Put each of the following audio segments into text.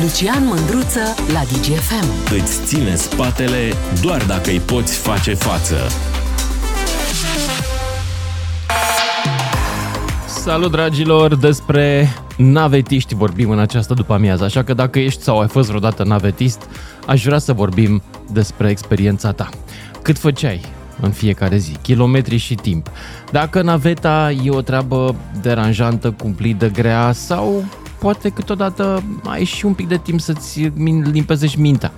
Lucian Mândruță la DGFM. Îți ține spatele doar dacă îi poți face față. Salut dragilor, despre navetiști vorbim în această după amiază, așa că dacă ești sau ai fost vreodată navetist, aș vrea să vorbim despre experiența ta. Cât făceai în fiecare zi, kilometri și timp. Dacă naveta e o treabă deranjantă, cumplită, grea sau poate câteodată ai și un pic de timp să-ți limpezești mintea.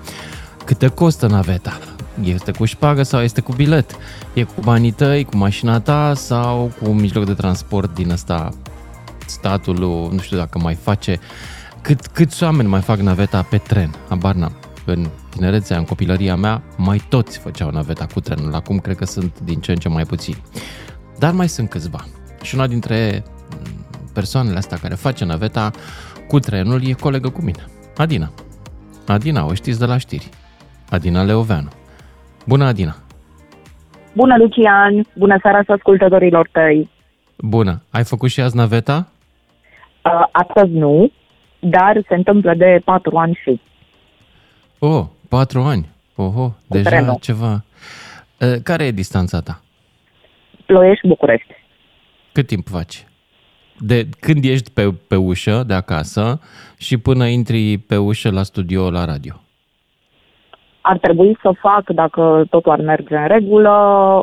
Câte costă naveta? Este cu șpagă sau este cu bilet? E cu banii tăi, cu mașina ta sau cu un mijloc de transport din ăsta statul, nu știu dacă mai face. Cât, câți oameni mai fac naveta pe tren? Abar n-am. În tinerețea, în copilăria mea, mai toți făceau naveta cu trenul. Acum cred că sunt din ce în ce mai puțini. Dar mai sunt câțiva. Și una dintre persoanele astea care face naveta cu trenul e colegă cu mine, Adina. Adina, o știți de la știri. Adina Leoveanu. Bună, Adina! Bună, Lucian! Bună seara să ascultătorilor tăi! Bună! Ai făcut și azi naveta? Uh, astăzi nu, dar se întâmplă de patru ani și. Oh, patru ani! Oho, cu deja trenul. ceva. Uh, care e distanța ta? Ploiești-București. Cât timp faci? De când ești pe, pe ușă de acasă și până intri pe ușă la studio la radio? ar trebui să fac, dacă totul ar merge în regulă,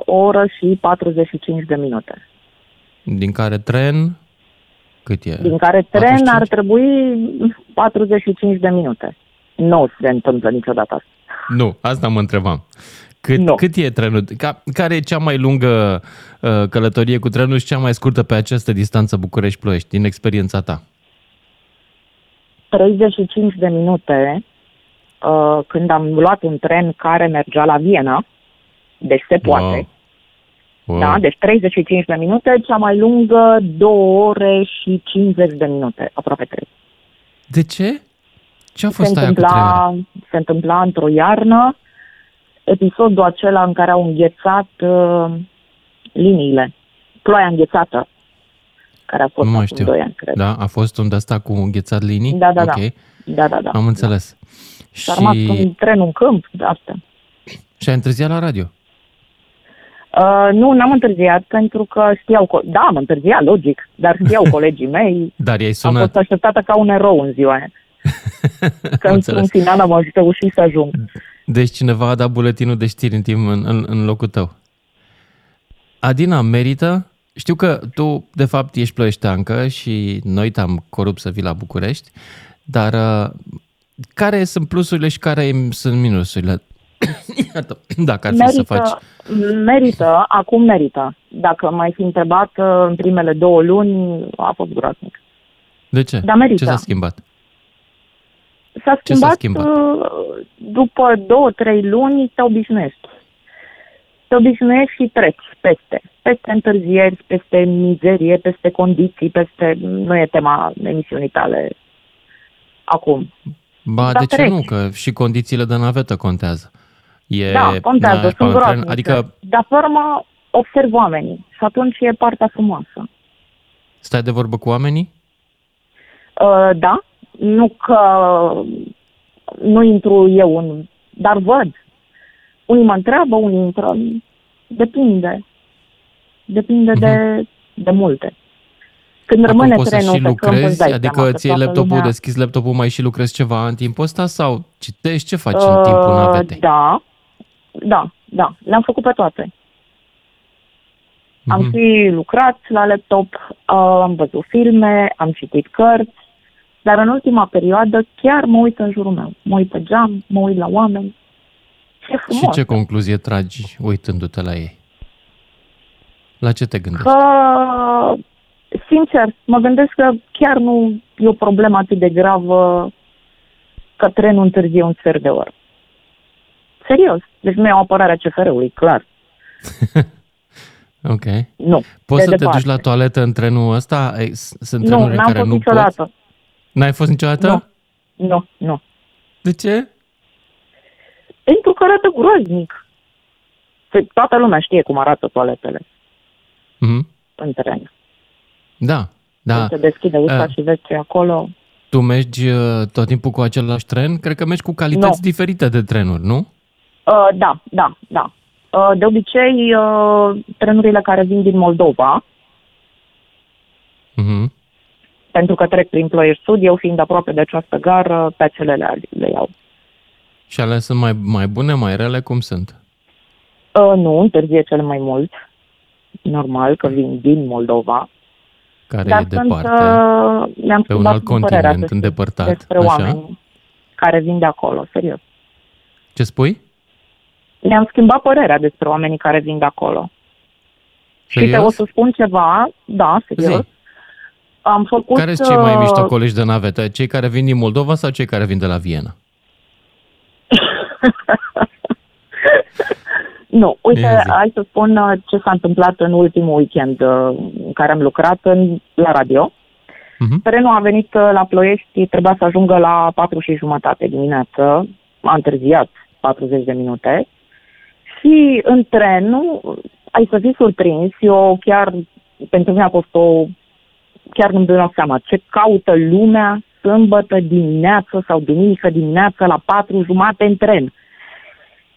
o oră și 45 de minute. Din care tren cât e? Din care tren 45? ar trebui 45 de minute. Nu se întâmplă niciodată asta. Nu, asta mă întrebam. Cât, no. cât e trenul? Ca, care e cea mai lungă uh, călătorie cu trenul și cea mai scurtă pe această distanță București-Ploiești, din experiența ta? 35 de minute uh, când am luat un tren care mergea la Viena, deci se poate. Wow. Wow. Da, deci 35 de minute, cea mai lungă 2 ore și 50 de minute, aproape 3. De ce? Ce a fost se aia întâmpla, cu Se întâmpla într-o iarnă, episodul acela în care au înghețat uh, liniile. Ploaia înghețată, care a fost nu mai știu. 2 ani, cred. Da, a fost unde asta cu înghețat linii? Da, da, da. okay. da. Da, da, Am înțeles. Da. Și a rămas un tren în câmp, de asta. Și ai întârziat la radio? Uh, nu, n-am întârziat pentru că știau... Co- da, am întârziat, logic, dar știau colegii mei. dar i-ai sunat. Am fost așteptată ca un erou în ziua aia. că în final am reușit să ajung. Deci cineva a dat buletinul de știri în timp în, în, în locul tău. Adina, merită? Știu că tu, de fapt, ești plăieșteancă și noi te-am corupt să vii la București, dar uh, care sunt plusurile și care sunt minusurile? Dacă ar fi merită, să faci... Merită, acum merită. Dacă mai fi întrebat în primele două luni, a fost groaznic. De ce? Dar merită. Ce s-a schimbat? S-a schimbat, ce s-a schimbat? Uh, după două, trei luni te obișnuiești. Te obișnuiești și treci peste. Peste întârzieri, peste mizerie, peste condiții, peste... Nu e tema emisiunii tale acum. Ba, Dar de ce treci. nu? Că și condițiile de navetă contează. E, da, contează, na, sunt groaznice. Adică... Dar pe urmă observ oamenii și atunci e partea frumoasă. Stai de vorbă cu oamenii? Uh, da, nu că nu intru eu în... Dar văd. Unii mă întreabă, unii intră. Depinde. Depinde uh-huh. de, de multe. Când Acum rămâne trenul și pe lucrezi, câmp, îți dai adică ți laptopul, lumea... deschizi laptopul, mai și lucrezi ceva în timpul ăsta sau citești? Ce faci uh, în timpul uh, navetei? Da, da, da, le-am făcut pe toate. Mm-hmm. Am și lucrat la laptop, uh, am văzut filme, am citit cărți, dar în ultima perioadă chiar mă uit în jurul meu. Mă uit pe geam, mă uit la oameni. Ce frumos. Și ce concluzie tragi uitându-te la ei? La ce te gândești? Că sincer, mă gândesc că chiar nu e o problemă atât de gravă că trenul întârzie un sfert de oră. Serios. Deci nu e o apărare a CFR-ului, clar. ok. Nu. Poți de să departe. te duci la toaletă în trenul ăsta? Sunt trenuri nu, în care nu niciodată. poți? N-ai fost niciodată? Nu, nu, nu. De ce? Pentru că arată groaznic. Toată lumea știe cum arată toaletele. Mm-hmm. În teren. Da, da. Se deschide ușa uh, și vezi ce acolo. Tu mergi uh, tot timpul cu același tren? Cred că mergi cu calități no. diferite de trenuri, nu? Uh, da, da, da. Uh, de obicei, uh, trenurile care vin din Moldova, uh-huh. Pentru că trec prin Ploiești Sud, eu fiind aproape de această gară, pe acele le, le iau. Și ale sunt mai, mai bune, mai rele? Cum sunt? Uh, nu, întârzie cel mai mult. Normal că vin din Moldova. Care Dar e departe. Uh, mi-am pe un alt continent despre, îndepărtat. Despre așa? oameni care vin de acolo, serios. Ce spui? Mi-am schimbat părerea despre oamenii care vin de acolo. Serios? Și te o să spun ceva, da, serios. Zi. Am făcut... Care sunt cei mai mișto uh, colegi de navetă? Cei care vin din Moldova sau cei care vin de la Viena? nu, uite, hai să spun uh, ce s-a întâmplat în ultimul weekend uh, în care am lucrat în, la radio. Uh-huh. Trenul a venit la Ploiești, trebuia să ajungă la 4 și jumătate dimineață, a întârziat 40 de minute și în tren, ai să fii surprins, eu chiar, pentru mine a fost o, chiar nu-mi dau seama ce caută lumea sâmbătă dimineață sau duminică dimineață la patru jumate în tren.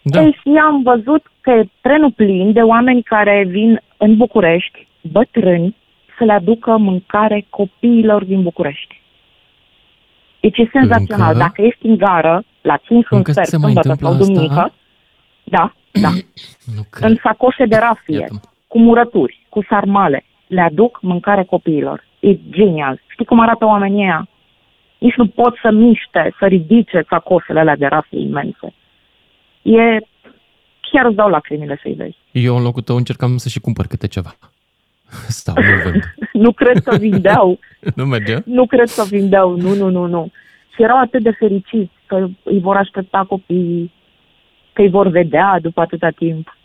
Da. Și am văzut că e trenul plin de oameni care vin în București, bătrâni, să le aducă mâncare copiilor din București. Deci e senzațional. Încă? Dacă ești în gară, la 5 un sfert, sâmbătă sau duminică, asta? da, da, nu în sacoșe de rafie, Iată. cu murături, cu sarmale, le aduc mâncare copiilor. E genial. Știi cum arată oamenii ăia? Nici nu pot să miște, să ridice sacoșele alea de rafie imense. E... Chiar îți dau lacrimile să-i vezi. Eu în locul tău încercam să și cumpăr câte ceva. Stau, nu vând. nu cred că vindeau. nu merge? Nu cred că vindeau, nu, nu, nu, nu. Și erau atât de fericiți că îi vor aștepta copiii, că îi vor vedea după atâta timp.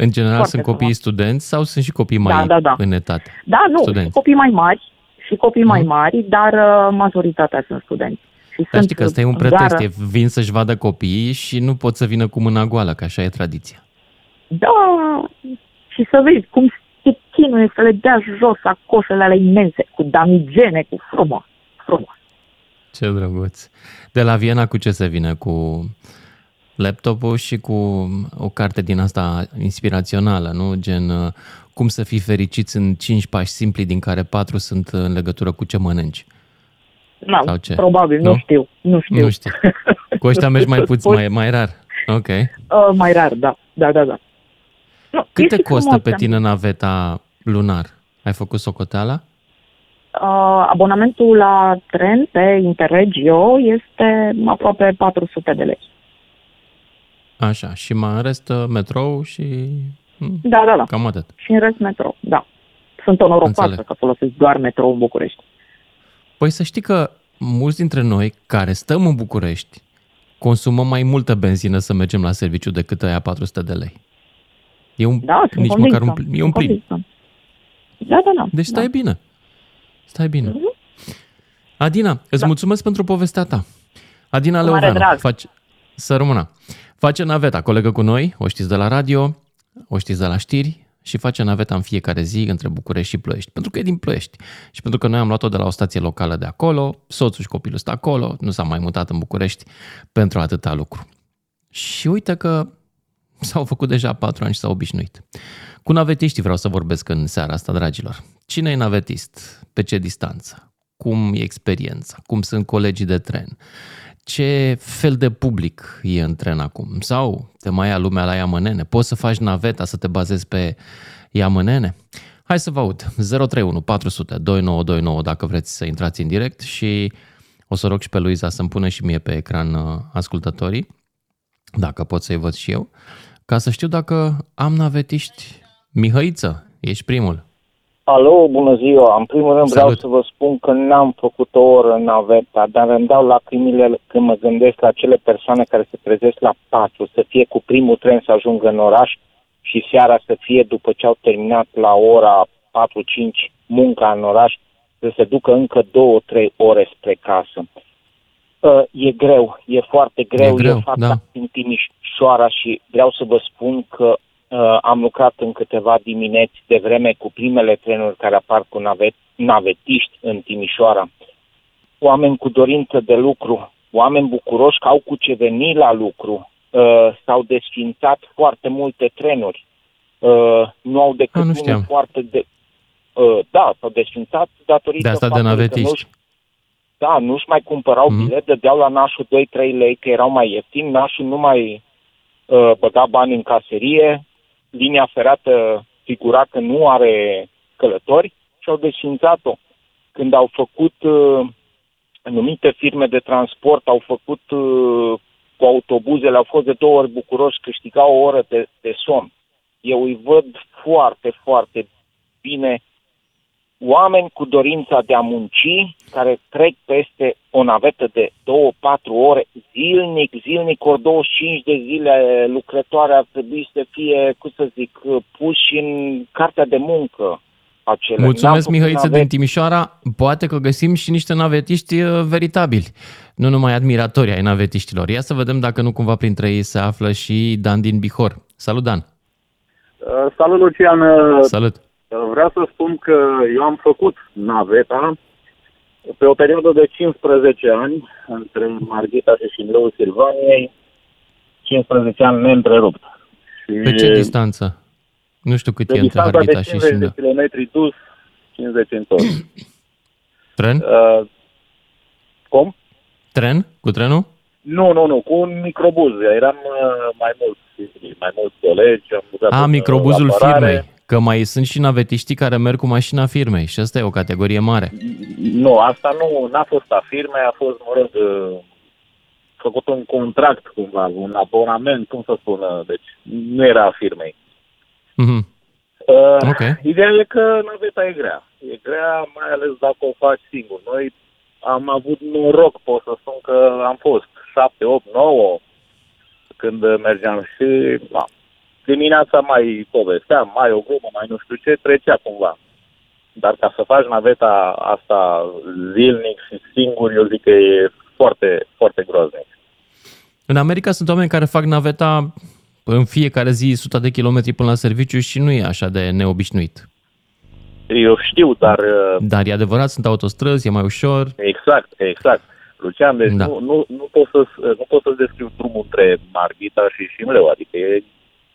În general Foarte sunt copiii studenți sau sunt și copii mai da, da, da. în etate? Da, nu, studenți. copii mai mari și copii mai mhm. mari, dar uh, majoritatea sunt studenți. Și dar știi că ăsta e un pretext, e, vin să-și vadă copiii și nu pot să vină cu mâna goală, că așa e tradiția. Da, și să vezi cum se chinuie să le dea jos acoșele alea imense, cu damigene, cu frumos, frumos. Ce drăguț. De la Viena cu ce se vine? Cu laptopul și cu o carte din asta inspirațională, nu? Gen uh, cum să fii fericiți în cinci pași simpli din care patru sunt în legătură cu ce mănânci. Nu, Sau ce? probabil, nu? nu știu. Nu știu. Nu știu. Cu ăștia mergi mai puțin, mai, mai rar. Ok. Uh, mai rar, da. Da, da, da. Nu, Cât te costă frumos, pe da. tine naveta lunar? Ai făcut socoteala? Uh, abonamentul la tren pe Interregio este aproape 400 de lei. Așa, și mai în rest uh, metrou și... Hmm, da, da, da. Cam atât. Și în rest metrou, da. Sunt onorocată că folosesc doar metrou în București. Păi să știi că mulți dintre noi care stăm în București consumăm mai multă benzină să mergem la serviciu decât aia 400 de lei. E un, da, nici măcar un, e un plin. Da, da, da. Deci stai da. bine. Stai bine. Mm-hmm. Adina, îți da. mulțumesc pentru povestea ta. Adina Leoveanu, faci, să rămână. Face naveta, colegă cu noi, o știți de la radio, o știți de la știri și face naveta în fiecare zi între București și Ploiești. Pentru că e din Ploiești și pentru că noi am luat-o de la o stație locală de acolo, soțul și copilul stă acolo, nu s-a mai mutat în București pentru atâta lucru. Și uite că s-au făcut deja patru ani și s-au obișnuit. Cu navetiștii vreau să vorbesc în seara asta, dragilor. Cine e navetist? Pe ce distanță? Cum e experiența? Cum sunt colegii de tren? Ce fel de public e în tren acum? Sau te mai ia lumea la Iamănene? Poți să faci naveta să te bazezi pe Iamănene? Hai să vă aud. 031 400 2929 dacă vreți să intrați în direct și o să rog și pe Luiza să-mi pună și mie pe ecran uh, ascultătorii, dacă pot să-i văd și eu, ca să știu dacă am navetiști. Mihăiță, ești primul. Alo, bună ziua! În primul rând Salut. vreau să vă spun că n-am făcut o oră în naveta, dar îmi dau lacrimile când mă gândesc la cele persoane care se trezesc la 4, să fie cu primul tren să ajungă în oraș și seara să fie după ce au terminat la ora 4-5 munca în oraș, să se ducă încă 2-3 ore spre casă. Uh, e greu, e foarte greu, e greu eu fac da. în Timișoara și vreau să vă spun că Uh, am lucrat în câteva dimineți de vreme cu primele trenuri care apar cu navet, navetiști în Timișoara. oameni cu dorință de lucru, oameni bucuroși că au cu ce veni la lucru. Uh, s-au desfințat foarte multe trenuri. Uh, nu au decât nu unul foarte de... Uh, da, s-au desfințat datorită de asta de navetiști. Nu da, nu-și mai cumpărau mm-hmm. bilet, dădeau la nașul 2-3 lei, că erau mai ieftini, nașul nu mai uh, băga bani în caserie, linia ferată figura că nu are călători și au desfințat-o. Când au făcut uh, anumite firme de transport, au făcut uh, cu autobuzele, au fost de două ori bucuroși, câștigau o oră de, de somn. Eu îi văd foarte, foarte bine oameni cu dorința de a munci, care trec peste o navetă de 2-4 ore zilnic, zilnic, ori 25 de zile lucrătoare ar trebui să fie, cum să zic, puși în cartea de muncă. Acele. Mulțumesc, Mihăiță din Timișoara. Poate că găsim și niște navetiști uh, veritabili, nu numai admiratori ai navetiștilor. Ia să vedem dacă nu cumva printre ei se află și Dan din Bihor. Salut, Dan! Uh, salut, Lucian! Salut! Vreau să spun că eu am făcut naveta pe o perioadă de 15 ani între Marghita și Șindrăul Silvaniei, 15 ani neîntrerupt. Și pe ce distanță? Nu știu cât e între Marghita și Șindrău. de kilometri dus, 50 întors. Tren? Uh, cum? Tren? Cu trenul? Nu, nu, nu, cu un microbuz. Eram uh, mai mulți, mai mulți colegi. Am A, microbuzul firmei. Că mai sunt și navetiștii care merg cu mașina firmei și asta e o categorie mare. Nu, asta nu a fost a firmei, a fost, mă rog, uh, făcut un contract cumva, un abonament, cum să spun, deci nu era a firmei. Mm-hmm. Uh, okay. Ideea e că naveta e grea. E grea, mai ales dacă o faci singur. Noi am avut noroc, pot să spun că am fost 7, 8, 9 când mergeam și da, dimineața mai povesteam, mai o glumă, mai nu știu ce, trecea cumva. Dar ca să faci naveta asta zilnic și singur, eu zic că e foarte, foarte groaznic. În America sunt oameni care fac naveta în fiecare zi 100 de kilometri până la serviciu și nu e așa de neobișnuit. Eu știu, dar... Uh, dar e adevărat, sunt autostrăzi, e mai ușor. Exact, exact. Lucian, deci da. nu, nu, nu, pot să, nu pot să descriu drumul între Margita și Șimleu, adică e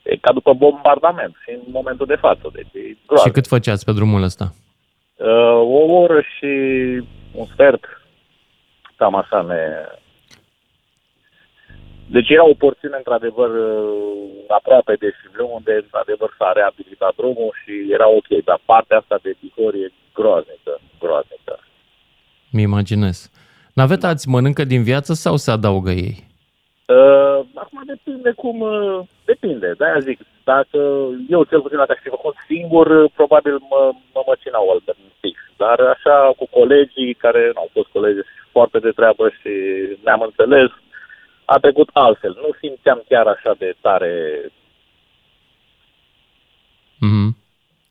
E ca după bombardament și în momentul de față. Deci e Și cât făceați pe drumul ăsta? Uh, o oră și un sfert. Cam așa ne... Deci era o porțiune, într-adevăr, uh, aproape de Sibiu, unde, într-adevăr, s-a reabilitat drumul și era ok. Dar partea asta de Bihor e groaznică, groaznică. Mi imaginez. Naveta îți mănâncă din viață sau se adaugă ei? Uh, acum depinde cum, uh, depinde, de-aia zic, dacă eu cel puțin dacă aș fi făcut singur, uh, probabil mă, mă măcinau alternativ. Dar așa cu colegii care nu au fost colegi foarte de treabă și ne-am înțeles, a trecut altfel. Nu simțeam chiar așa de tare. Mhm,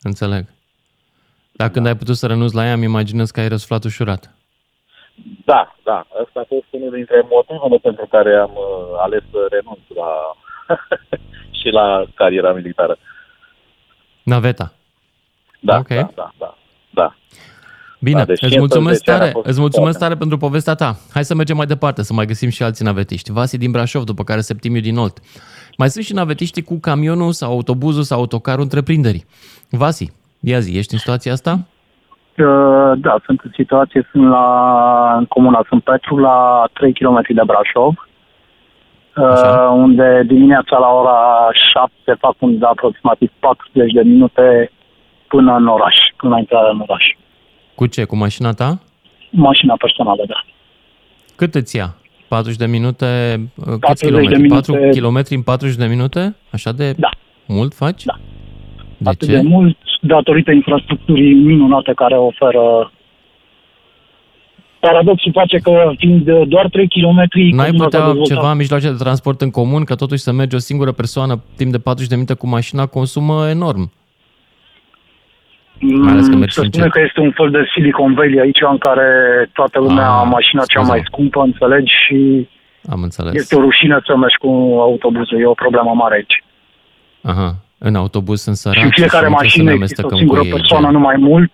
înțeleg. Dar când ai putut să renunți la ea, îmi imaginez că ai răsuflat ușurat. Da, da. Asta a fost unul dintre motivele pentru care am uh, ales să renunț la și la cariera militară. Naveta. Da, okay. da, da, da, da. Bine, da, deci îți mulțumesc tare, îți mulțumesc tare pentru povestea ta. Hai să mergem mai departe, să mai găsim și alții navetiști. Vasi din Brașov, după care Septimiu din Olt. Mai sunt și navetiștii cu camionul sau autobuzul sau autocarul întreprinderii. Vasi, ia zi, ești în situația asta? Da, sunt în situație, sunt la, în comuna Sunt Petru, la 3 km de Brașov, Așa. unde dimineața la ora 7 fac un de aproximativ 40 de minute până în oraș, până la intrarea în oraș. Cu ce? Cu mașina ta? Mașina personală, da. Cât îți ia? 40 de minute? 40 kilometri? De minute... 4 km în 40 de minute? Așa de da. mult faci? Da. De Atât ce? de mult datorită infrastructurii minunate care oferă Paradoxul face că fiind doar 3 km... N-ai putea ceva mijloace de transport în comun, că totuși să mergi o singură persoană timp de 40 de minute cu mașina consumă enorm. Mai ales că mergi să spune că este un fel de Silicon Valley aici în care toată lumea a mașina cea mai scumpă, înțelegi, și Am înțeles. este o rușine să mergi cu autobuzul, e o problemă mare aici. Aha, în autobuz sunt săraci și în fiecare și mașină există o singură persoană, nu mai mult.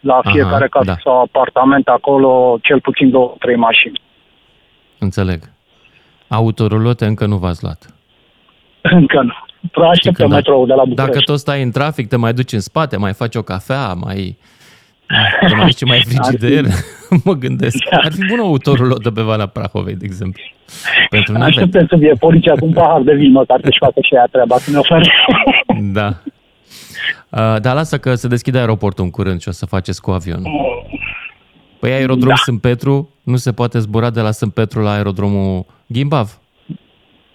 La fiecare Aha, casă da. sau apartament acolo, cel puțin două, trei mașini. Înțeleg. Autorulote încă nu v-ați luat? Încă nu. Așteptăm metrou de la București. Dacă tot stai în trafic, te mai duci în spate, mai faci o cafea, mai... Te mai ce mai frigider, mă gândesc. Da. Ar fi bun autorul de pe Valea Prahovei, de exemplu. Pentru Așteptăm să fie poliția cu un pahar de vin, măcar să-și facă și ea treaba, să ne ofere. Da. Uh, dar lasă că se deschide aeroportul în curând și o să faceți cu avionul. Păi aerodrom da. Sânt Petru, nu se poate zbura de la Sânt Petru la aerodromul Gimbav?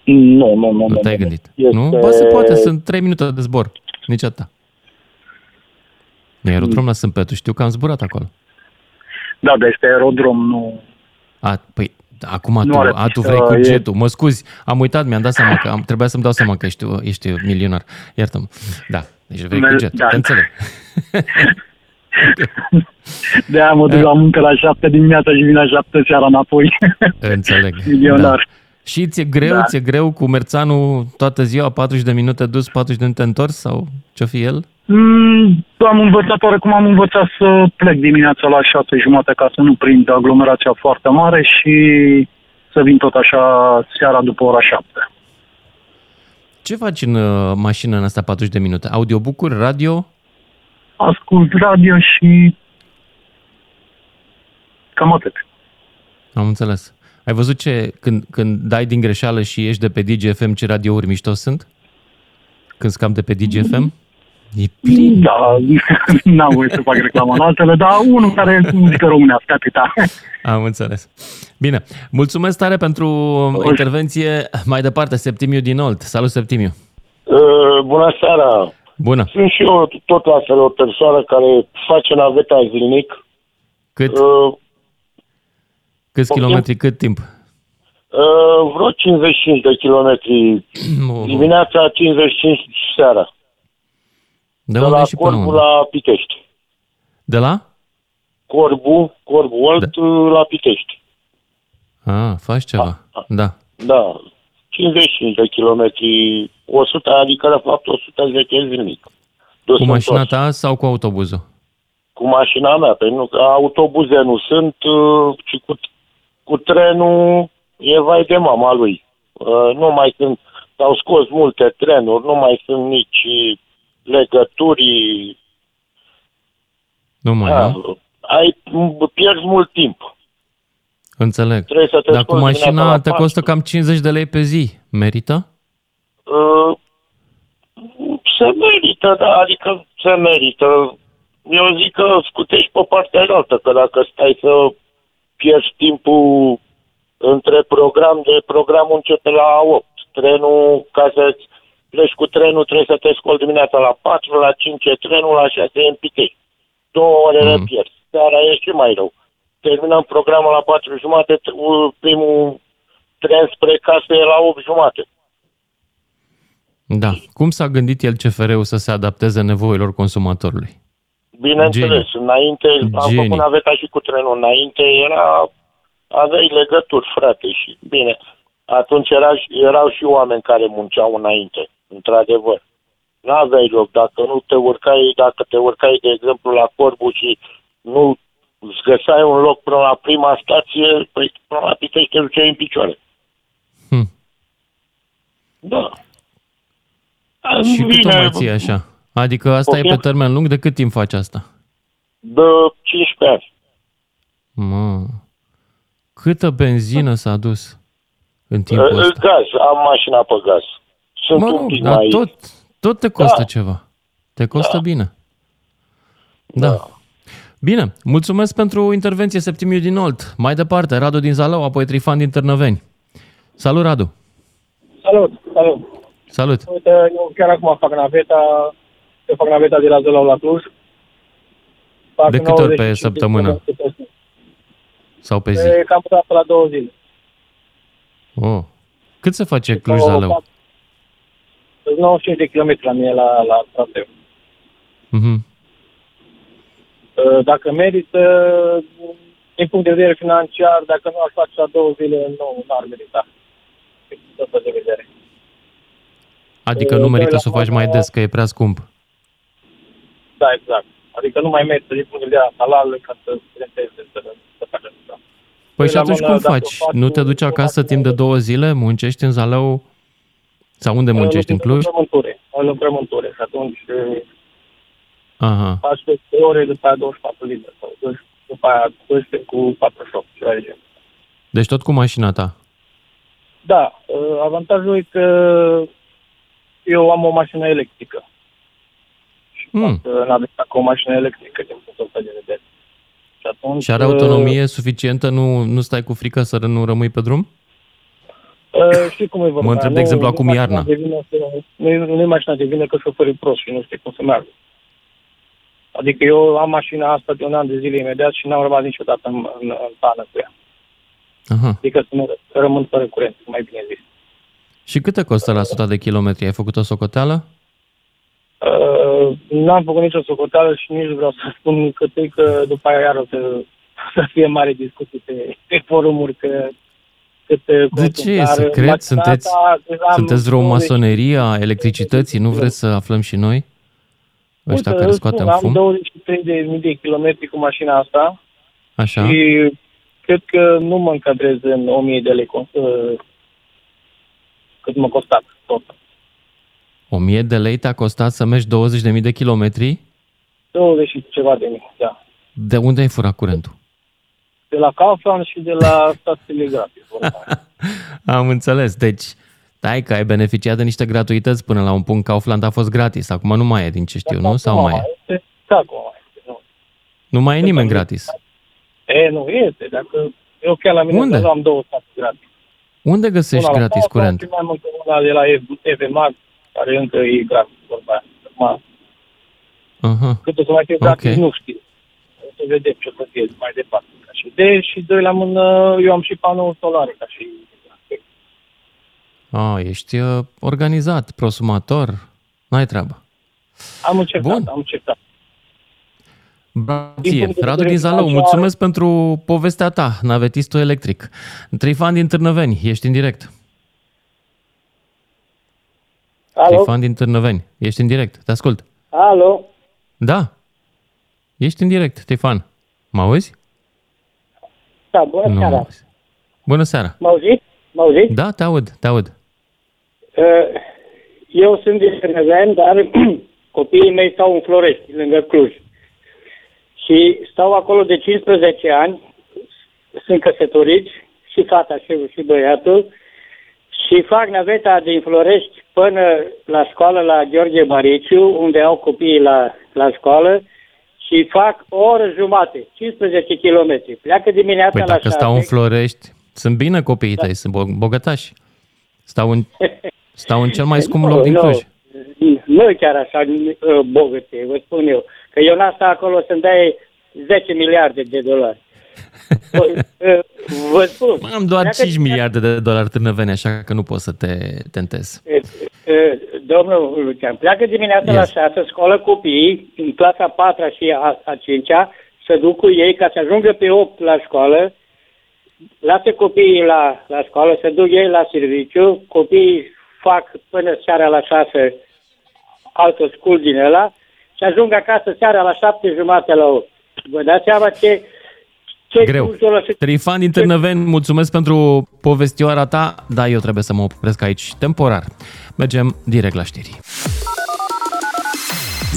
Nu, nu, nu. Nu te-ai gândit? Este... Nu? Ba, se poate, sunt 3 minute de zbor. Nici atâta. E aerodrom la Sânt Petru, știu că am zburat acolo. Da, dar este aerodrom, nu... A, păi, acum tu, a, tu vrei cu jetul. Mă scuzi, am uitat, mi-am dat seama că am, trebuia să-mi dau seama că ești, ești milionar. Iartă-mă. Da, deci vrei cu jetul, da. te înțeleg. De aia mă duc da. la muncă la șapte dimineața și vin la șapte seara înapoi. Înțeleg. Milionar. Da. Și ți-e greu, da. ți-e greu cu merțanul toată ziua, 40 de minute dus, 40 de minute întors sau ce fi el? Mm, am învățat oarecum am învățat să plec dimineața la 6 jumate ca să nu prind aglomerația foarte mare și să vin tot așa seara după ora 7. Ce faci în uh, mașină în asta 40 de minute? Audiobook-uri, radio? Ascult radio și cam atât. Am înțeles. Ai văzut ce, când, când dai din greșeală și ești de pe DGFM, ce radiouri mișto sunt? Când scam de pe DGFM? E plin. Da, n-am voie să fac reclamă în altele, dar unul care e muzică românească, atâta. Am înțeles. Bine, mulțumesc tare pentru o intervenție. Mai departe, Septimiu din Olt. Salut, Septimiu. Uh, bună seara. Bună. Sunt și eu tot la fel o persoană care face naveta zilnic. Cât? Uh, Câți kilometri, cât timp? Uh, vreo 55 de kilometri. Dimineața 55 seara. De, de unde la și Corbu până la Pitești. De la? Corbu, Corbu Olt da. la Pitești. Ah, faci ceva. A, a. Da. Da. 55 de kilometri, 100, adică de fapt 110 zilnic. cu mașina ta sau cu autobuzul? Cu mașina mea, pentru că autobuze nu sunt, uh, ci cu cu trenul e vai de mama lui. Uh, nu mai sunt, s-au scos multe trenuri, nu mai sunt nici legături. Nu mai, da, nu? Ai, pierzi mult timp. Înțeleg. să te Dar cu mașina te costă cam 50 de lei pe zi. Merită? Uh, se merită, da, adică se merită. Eu zic că scutești pe partea altă, că dacă stai să pierzi timpul între program de programul începe la 8. Trenul, ca să pleci cu trenul, trebuie să te scoli dimineața la 4, la 5 e trenul, la 6 e în Pitei. Două ore mm. le pierzi. Seara e și mai rău. Terminăm programul la 4 jumate, primul tren spre casă e la 8 jumate. Da. Cum s-a gândit el CFR-ul să se adapteze nevoilor consumatorului? Bineînțeles, Geni. înainte Geni. am făcut naveta și cu trenul. Înainte era, aveai legături, frate, și bine. Atunci era, erau și oameni care munceau înainte, într-adevăr. Nu aveai loc. Dacă nu te urcai, dacă te urcai, de exemplu, la Corbu și nu îți găseai un loc până la prima stație, păi până la Pitești te duceai în picioare. Hmm. Da. Și Bine, cât o mai ții așa? Adică asta okay. e pe termen lung? De cât timp faci asta? De 15 ani. Mă. Câtă benzină s-a dus în timpul uh, ăsta? Gaz, am mașina pe gaz. Sunt mă, un pic dar mai... tot, tot te costă da. ceva. Te costă da. bine. Da. da. Bine, mulțumesc pentru intervenție, Septimiu din Olt. Mai departe, Radu din Zalău, apoi Trifan din Târnăveni. Salut, Radu! Salut, salut! Salut! Uite, eu chiar acum fac naveta, eu fac naveta de la Zălau la Cluj. Fac de câte ori pe săptămână? Sau pe zi? E cam până la două zile. Oh. Cât se face Cluj-Zalău? 95 de kilometri la mine la, la traseu. Mm-hmm. Dacă merită, din punct de vedere financiar, dacă nu aș face la două zile, nu, nu ar merita. Din de vedere. Adică nu merită să o faci mai des, că e prea scump. Da, exact. Adică nu mai mergi din punct de vedere halal ca să renteze, să, să faci asta. Păi și atunci cum faci? Nu te duci acasă timp de două zile? Muncești în Zalău? Sau unde muncești? În Cluj? În împrământuri. Și atunci Aha. faci pe ore, după aia 24 liber. Sau după aia 12 cu 48, ceva de genul. Deci tot cu mașina ta? Da. Uh, avantajul e că eu am o mașină electrică. Și mm. n-am cu o mașină electrică din punctul ăsta de vedere. Și, atunci, și are autonomie uh, suficientă? Nu, nu stai cu frică să nu rămâi pe drum? Uh, știi cum e vorba. Mă întreb, de exemplu, acum iarna. nu, nu e mașina de vină că șoferul prost și nu știe cum să meargă. Adică eu am mașina asta de un an de zile imediat și n-am rămas niciodată în, în, în pană cu ea. Aha. Adică să, nu, să rămân fără curent, mai bine zis. Și cât te costă la 100 de kilometri? Ai făcut o socoteală? Uh, n-am făcut nicio socoteală și nici vreau să spun cât e că după aia iar o să, să fie mare discuții pe, pe forumuri că cât De ce e secret? Sunteți, sunteți vreo masonerie a electricității? Nu vreți să aflăm și noi? Ăștia care scoate în fum? Am 23.000 de, de kilometri cu mașina asta. Așa. Și cred că nu mă încadrez în 1000 de lei cât mă costat tot. 1000 de lei te-a costat să mergi 20.000 de kilometri? 20 și ceva de mii, da. De unde ai furat curentul? De la Kaufland și de la stațiile gratis. Am înțeles. Deci, dai că ai beneficiat de niște gratuități până la un punct. Kaufland a fost gratis. Acum nu mai e, din ce știu, da, nu? Sau mai e? Este, da, acum mai este. Nu, nu mai e nimeni gratis. E, nu este. Dacă eu chiar la mine Unde? am două stații gratis. Unde găsești una gratis curent? Și mai mult una de la EVMAG, care încă e gratis, vorba aia. Uh-huh. Cât o să mai fie gratis, okay. nu știu. O să vedem ce o să fie mai departe. Ca și de și doi la mână, eu am și panouri solare, ca și Ah, ești uh, organizat, prosumator, n-ai treabă. Am încercat, Bun. am încercat. Bravo Radu din Zalău, mulțumesc pentru povestea ta, navetistul electric. Trifan din Târnăveni, ești în direct. Alo? Trifan din Târnăveni, ești în direct, te ascult. Alo? Da, ești în direct, Trifan. Mă auzi? Da, bună nu seara. Bună seara. Mă auzi? Mă auzi? Da, te aud, te aud. Uh, eu sunt din Târnăveni, dar copiii mei stau în Florești, lângă Cluj. Și stau acolo de 15 ani, sunt căsătoriți, și fata și, și băiatul, și fac naveta din Florești până la școală la Gheorghe Mariciu, unde au copiii la, la școală, și fac o oră jumate, 15 km. Pleacă dimineața păi la dacă 6. stau în Florești, sunt bine copiii da. tăi, sunt bogătași. Stau în, stau în cel mai scump loc din Cluj. Nu, nu chiar așa uh, bogăte, vă spun eu. Că eu n-am stat acolo să-mi dai 10 miliarde de dolari. Uh, vă spun. Am doar 5 miliarde de dolari târnăveni, așa că nu pot să te tentez. Uh, domnul Lucian, pleacă dimineața yes. la 6, școală copiii, în clasa 4 și a, a 5-a, să duc cu ei ca să ajungă pe 8 la școală, lasă copiii la, la școală, să duc ei la serviciu, copiii fac până seara la 6 altă scul din ăla și ajung acasă seara la 7 jumate la 8. Vă dați seama ce, ce Greu. Trifan din Târnăveni, mulțumesc pentru povestioara ta, dar eu trebuie să mă opresc aici temporar. Mergem direct la știri.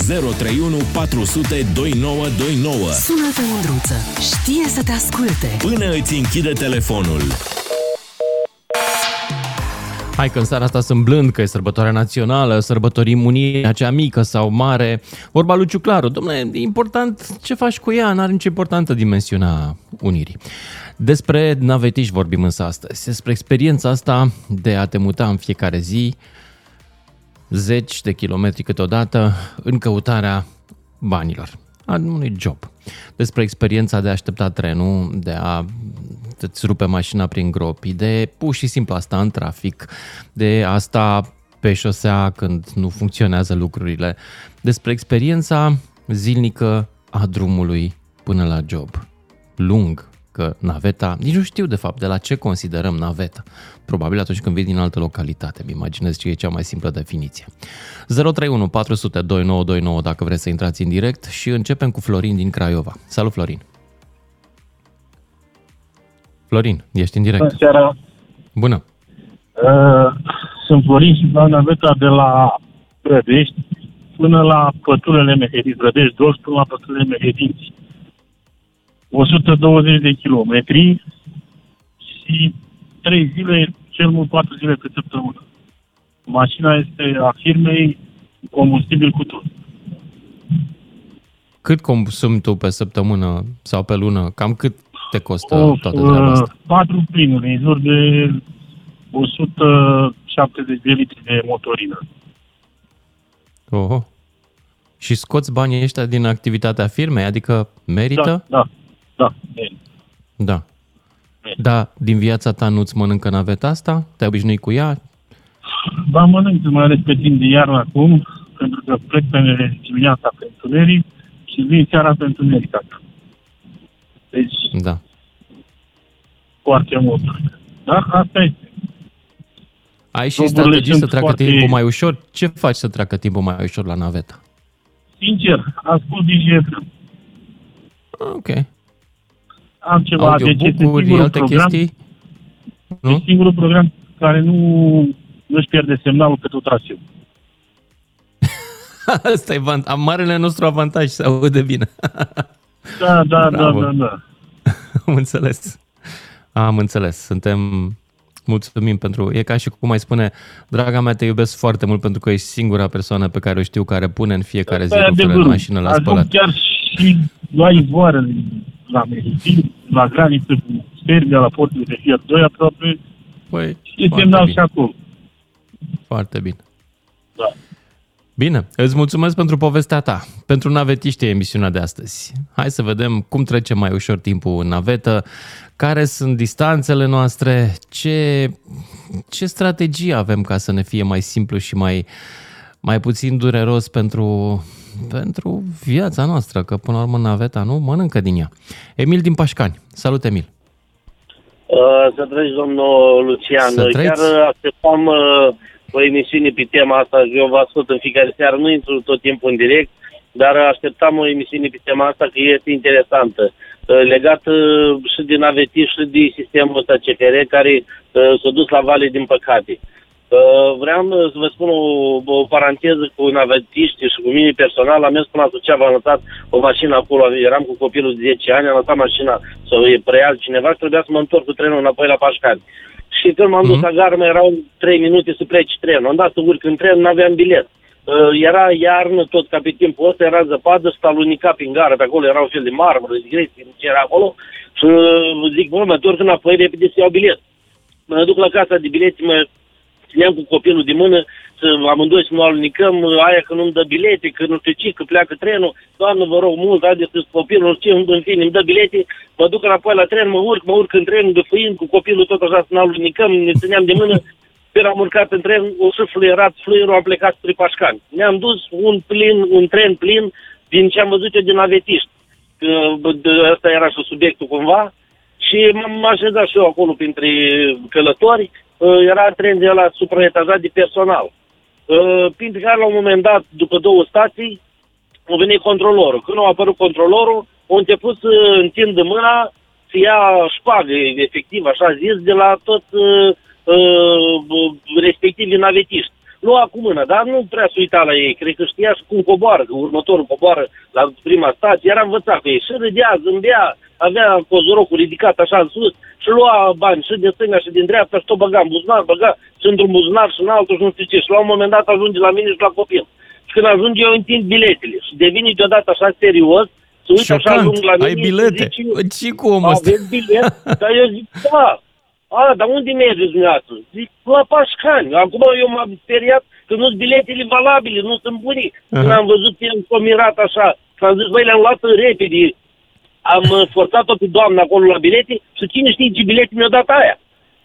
031 400 2929 Sună-te, Mândruță! Știe să te asculte! Până îți închide telefonul. Hai că în seara asta sunt blând că e sărbătoarea națională, sărbătorim unirea cea mică sau mare. Vorba lui Ciuclaru, domnule, e important ce faci cu ea, n-are nicio importantă dimensiunea unirii. Despre navetiști vorbim însă astăzi, despre experiența asta de a te muta în fiecare zi zeci de kilometri câteodată în căutarea banilor, a unui job. Despre experiența de a aștepta trenul, de a îți rupe mașina prin gropi, de pur și simplu asta în trafic, de asta pe șosea când nu funcționează lucrurile, despre experiența zilnică a drumului până la job. Lung, că naveta, nici nu știu de fapt de la ce considerăm naveta. Probabil atunci când vii din altă localitate, îmi imaginez ce e cea mai simplă definiție. 031 400 2929 dacă vreți să intrați în direct și începem cu Florin din Craiova. Salut Florin! Florin, ești în direct. Bună seara! Bună! Uh, sunt Florin și la naveta de la Brădești până la păturile Mehedinți, Brădești, dos până la păturile Mehedinți. 120 de kilometri și 3 zile, cel mult 4 zile pe săptămână. Mașina este a firmei combustibil cu tot. Cât consumi tu pe săptămână sau pe lună? Cam cât te costă of, toată treaba asta? Uh, patru plinuri, în jur de 170 de litri de motorină. Oho. Și scoți banii ăștia din activitatea firmei? Adică merită? Da, da, da. Da. Da, din viața ta nu-ți mănâncă naveta asta? Te-ai obișnuit cu ea? Ba, mănânc, mai ales pe timp de iarnă acum, pentru că plec pe dimineața pe întuneric și vin seara pe întuneric. Deci, da. foarte mult. Da, asta este. Ai și strategii să treacă foarte... timpul mai ușor? Ce faci să treacă timpul mai ușor la naveta? Sincer, ascult DGFM. Ok. Am ceva de ce alte program, chestii? Nu? E singurul program care nu nu-și pierde semnalul pe tot traseul. Asta e vant- marele nostru avantaj, să aude bine. da, da, da, da, da. Am înțeles. Am înțeles. Suntem Mulțumim pentru... E ca și cum mai spune, draga mea, te iubesc foarte mult pentru că ești singura persoană pe care o știu care pune în fiecare zi rufele în mașină la spălat. chiar și la izvoară, la medicin, la graniță cu Serbia, la portul de Fiat 2 aproape, păi, și semnal și acolo. Foarte bine. Da. Bine, îți mulțumesc pentru povestea ta. Pentru navetiște emisiunea de astăzi. Hai să vedem cum trece mai ușor timpul în navetă, care sunt distanțele noastre, ce, ce strategie avem ca să ne fie mai simplu și mai, mai puțin dureros pentru, pentru viața noastră, că până la urmă naveta nu mănâncă din ea. Emil din Pașcani. Salut, Emil! Uh, să treci, domnul Lucian. Să Chiar așteptam uh, o emisiune pe tema asta, eu vă ascult în fiecare seară, nu intru tot timpul în direct, dar așteptam o emisiune pe tema asta, că este interesantă. Uh, legat uh, și din avetiș și de sistemul ăsta CFR, care uh, s-a dus la vale din păcate. Vreau să vă spun o, o paranteză cu navetiști și cu mine personal. Am mers până la Suceava, am lăsat o mașină acolo, eram cu copilul de 10 ani, am lăsat mașina să o preia cineva și trebuia să mă întorc cu trenul înapoi la Pașcani. Și când m-am dus mm-hmm. la gară, mai erau 3 minute să pleci trenul. Am dat să urc în tren, nu aveam bilet. Uh, era iarnă, tot ca pe timpul ăsta, era zăpadă, și alunica prin gară, pe acolo era un fel de marmură, de greție, ce era acolo. Și uh, zic, bă, mă întorc înapoi, repede să iau bilet. Mă duc la casa de bilete, mă țineam cu copilul de mână, să amândoi să nu alunicăm, aia că nu-mi dă bilete, că nu știu ce, că pleacă trenul, doamnă, vă rog mult, haideți să copilul, nu știu ce, în fine, îmi dă bilete, mă duc înapoi la tren, mă urc, mă urc în tren, de fâin, cu copilul tot așa să nu alunicăm, ne țineam de mână, pe am urcat în tren, o să fluierat, fluierul a plecat spre Pașcani. Ne-am dus un plin, un tren plin din ce am văzut eu din avetiști. Asta era și subiectul cumva. Și m-am așezat și eu acolo printre călători. Uh, era tren de la supraetajat de personal. Uh, printre care la un moment dat, după două stații, a venit controlorul. Când a apărut controlorul, a început să întindă mâna, să ia șpagă, efectiv, așa zis, de la tot uh, uh, respectivii navetiști. Lua cu mână, dar nu prea se uita la ei. Cred că știa și cum coboară, că următorul coboară la prima stație. Era învățat cu ei și râdea, zâmbea, avea cozorocul ridicat așa în sus și lua bani și de stânga și din dreapta și tot băga în buzunar, băga și într-un buzunar și în altul și nu știu ce. Și la un moment dat ajunge la mine și la copil. Și când ajunge eu întind biletele și devine deodată așa serios, se uită așa ajung la mine Ai bilete? Zice, Ce cum Aveți bilet? Dar eu zic, da. A, dar unde mergeți dumneavoastră? Zic, la Pașcani. Acum eu m-am speriat că nu sunt biletele valabile, nu sunt buni. Uh-huh. Când am văzut că am mirat așa, și am zis, băi, le-am luat repede. Am uh, forțat-o pe doamna acolo la bilete și cine știe ce bilete mi-a dat aia.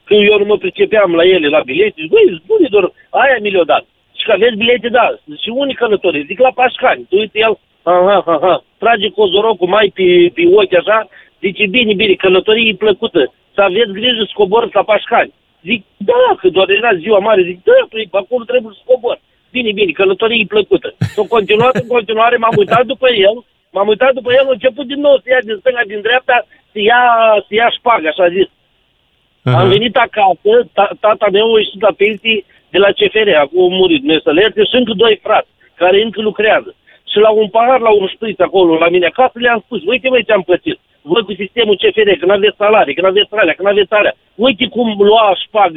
Când eu nu mă pricepeam la ele, la bilete, zic, băi, spune doar, aia mi le-a dat. Și că aveți bilete, da. Și unii călători, zic la Pașcani. Tu uite, el, aha, aha, trage cozorocul mai pe, pe ochi așa Zice, bine, bine, călătorie plăcută, să aveți grijă să coborți la Pașcani. Zic, da, că doar era ziua mare, zic, da, păi, acolo trebuie să cobor. Bine, bine, călătorie plăcută. S-a continuat în continuare, m-am uitat după el, m-am uitat după el, a început din nou să ia din stânga, din dreapta, să ia, să ia șpagă, așa zis. Uh-huh. Am venit acasă, tata meu a ieșit la pensie de la CFR, acum a murit, nu să le și încă doi frați care încă lucrează. Și la un pahar, la un șpriț acolo, la mine acasă, le-am spus, uite măi ce-am plătit. Văd cu sistemul CFR, că n-aveți salarii, că n-aveți alea, că n-aveți alea. Uite cum lua șpag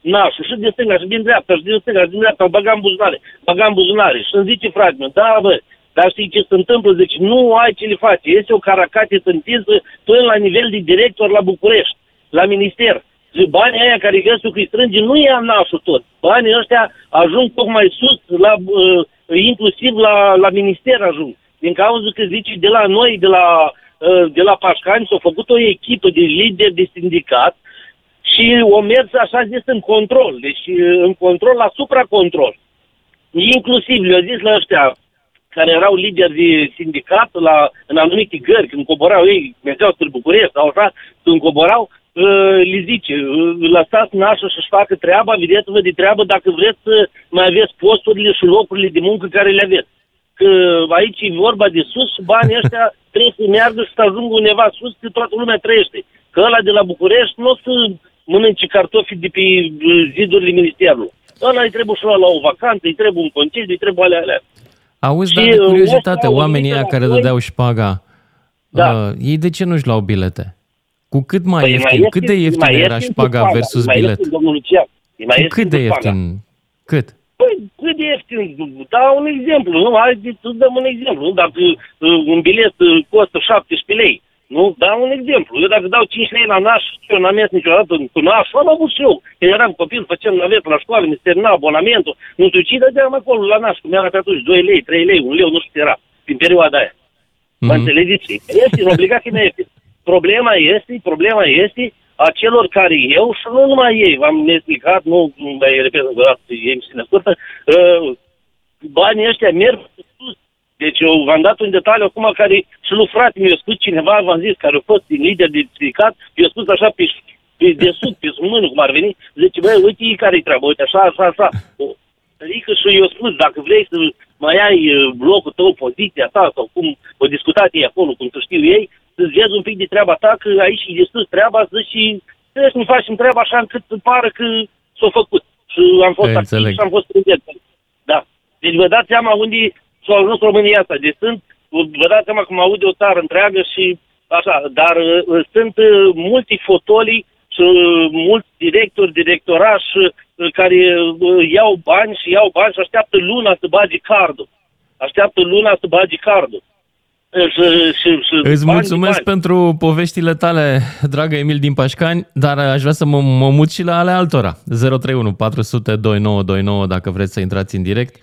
nașul și din stânga și din dreapta și din stânga și din dreapta, băgam buzunare, băgam buzunare. Și îmi zice frate meu, da bă, dar știi ce se întâmplă? Deci nu ai ce le face. Este o caracate întinsă până la nivel de director la București, la minister. Și banii aia care găsul că îi strânge nu ia nașul tot. Banii ăștia ajung tocmai sus, la, uh, inclusiv la, la minister ajung. Din cauza că zice de la noi, de la, uh, de la Pașcani, s-a făcut o echipă de lideri de sindicat și o mers așa zis în control. Deci uh, în control la supracontrol. Inclusiv le-au zis la ăștia care erau lideri de sindicat la, în anumite gări, când coborau ei, mergeau spre București sau așa, când coborau, Uh, li zice, uh, lăsați nașul să-și facă treaba, vedeți-vă de treabă dacă vreți să mai aveți posturile și locurile de muncă care le aveți. Că aici e vorba de sus și banii ăștia trebuie să meargă și să ajungă undeva sus, că toată lumea trăiește. Că ăla de la București nu o să mănânce cartofi de pe uh, zidurile ministerului. Ăla îi trebuie și la o vacanță, îi trebuie un concediu, îi trebuie alea alea. Auzi, dar de curiozitate, oamenii ăia care dădeau șpaga, da. uh, ei de ce nu-și luau bilete? Cu cât mai păi ieftin? Mai cât de ieftin mai era șpaga versus mai bilet? Ieftin, domnul Lucian. E mai cu cât de ieftin? Cât? Păi, cât de ieftin? Dau un exemplu, nu? Hai să dăm un exemplu. Nu? Dacă uh, un bilet uh, costă 17 lei, nu? Dau un exemplu. Eu dacă dau 5 lei la naș, eu n-am mers niciodată cu naș, am avut și eu. Când eram copil, făceam navet la școală, mi se termina abonamentul. Nu știu ce, dădeam acolo la naș, cum era pe atunci, 2 lei, 3 lei, 1 lei, nu știu ce era, prin perioada aia. Mm-hmm. Mă înțelegeți? Este obligație mea este. Problema este, problema este a celor care eu și nu numai ei, v-am explicat, nu mai repet încă o dată, e emisiune scurtă, uh, banii ăștia merg sus. Deci eu v-am dat un detaliu acum care și lui frate mi-a spus cineva, v-am zis, care a fost din lider de sindicat, i-a spus așa pe, pe de sub, pe sub mână, cum ar veni, zice, băi, uite care-i treaba, uite, așa, așa, așa. Adică și eu spus, dacă vrei să mai ai uh, blocul tău, poziția ta, sau cum o discutat ei acolo, cum să știu ei, să-ți vezi un pic de treaba ta, că aici e destul treaba, să și trebuie să nu facem treaba așa încât să pară că s-a făcut. Și am fost activ și am fost prezent. Da. Deci vă dați seama unde s-a ajuns România asta. Deci sunt, vă dați seama că mă aude o țară întreagă și așa, dar uh, sunt uh, multi fotolii și uh, mulți directori, directorași uh, care uh, iau bani și iau bani și așteaptă luna să bagi cardul. Așteaptă luna să bagi cardul. Și, și, și Îți mulțumesc pentru poveștile tale, dragă Emil din Pașcani, dar aș vrea să mă, mă mut și la ale altora. 031 400 2929 dacă vreți să intrați în direct.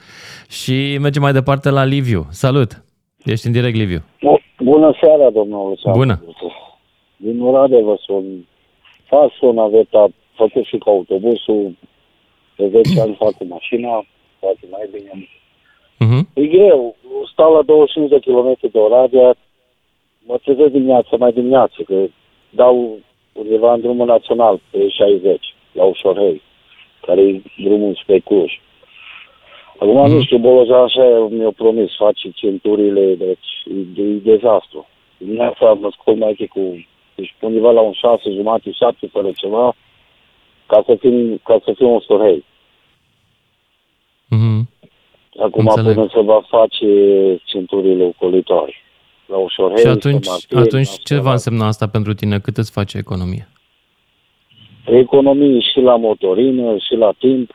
Și mergem mai departe la Liviu. Salut! Ești în direct, Liviu. Bună seara, domnul Bună! Din Oradea vă sun. Fac o naveta, făcut și cu autobusul, de 10 ani fac cu mașina, poate mai bine Uh-huh. E greu. Stau la 25 de km de Oradea, mă trezesc dimineața, mai dimineață, că dau undeva în drumul național, pe 60, la Ușorhei, care e drumul spre Cluj. Acum uh-huh. nu știu, Boloza așa mi-a promis, face centurile, deci e, e dezastru. Dimineața mă scol mai cu, deci undeva la un 6 jumate, 7 fără ceva, ca să fim, ca să fim un Ușorhei. Uh-huh. Acum Înțeleg. până se va face centurile ocolitoare. La ușor Și atunci, martir, atunci ce va însemna asta pentru tine? Cât îți face economie? Economie și la motorină, și la timp.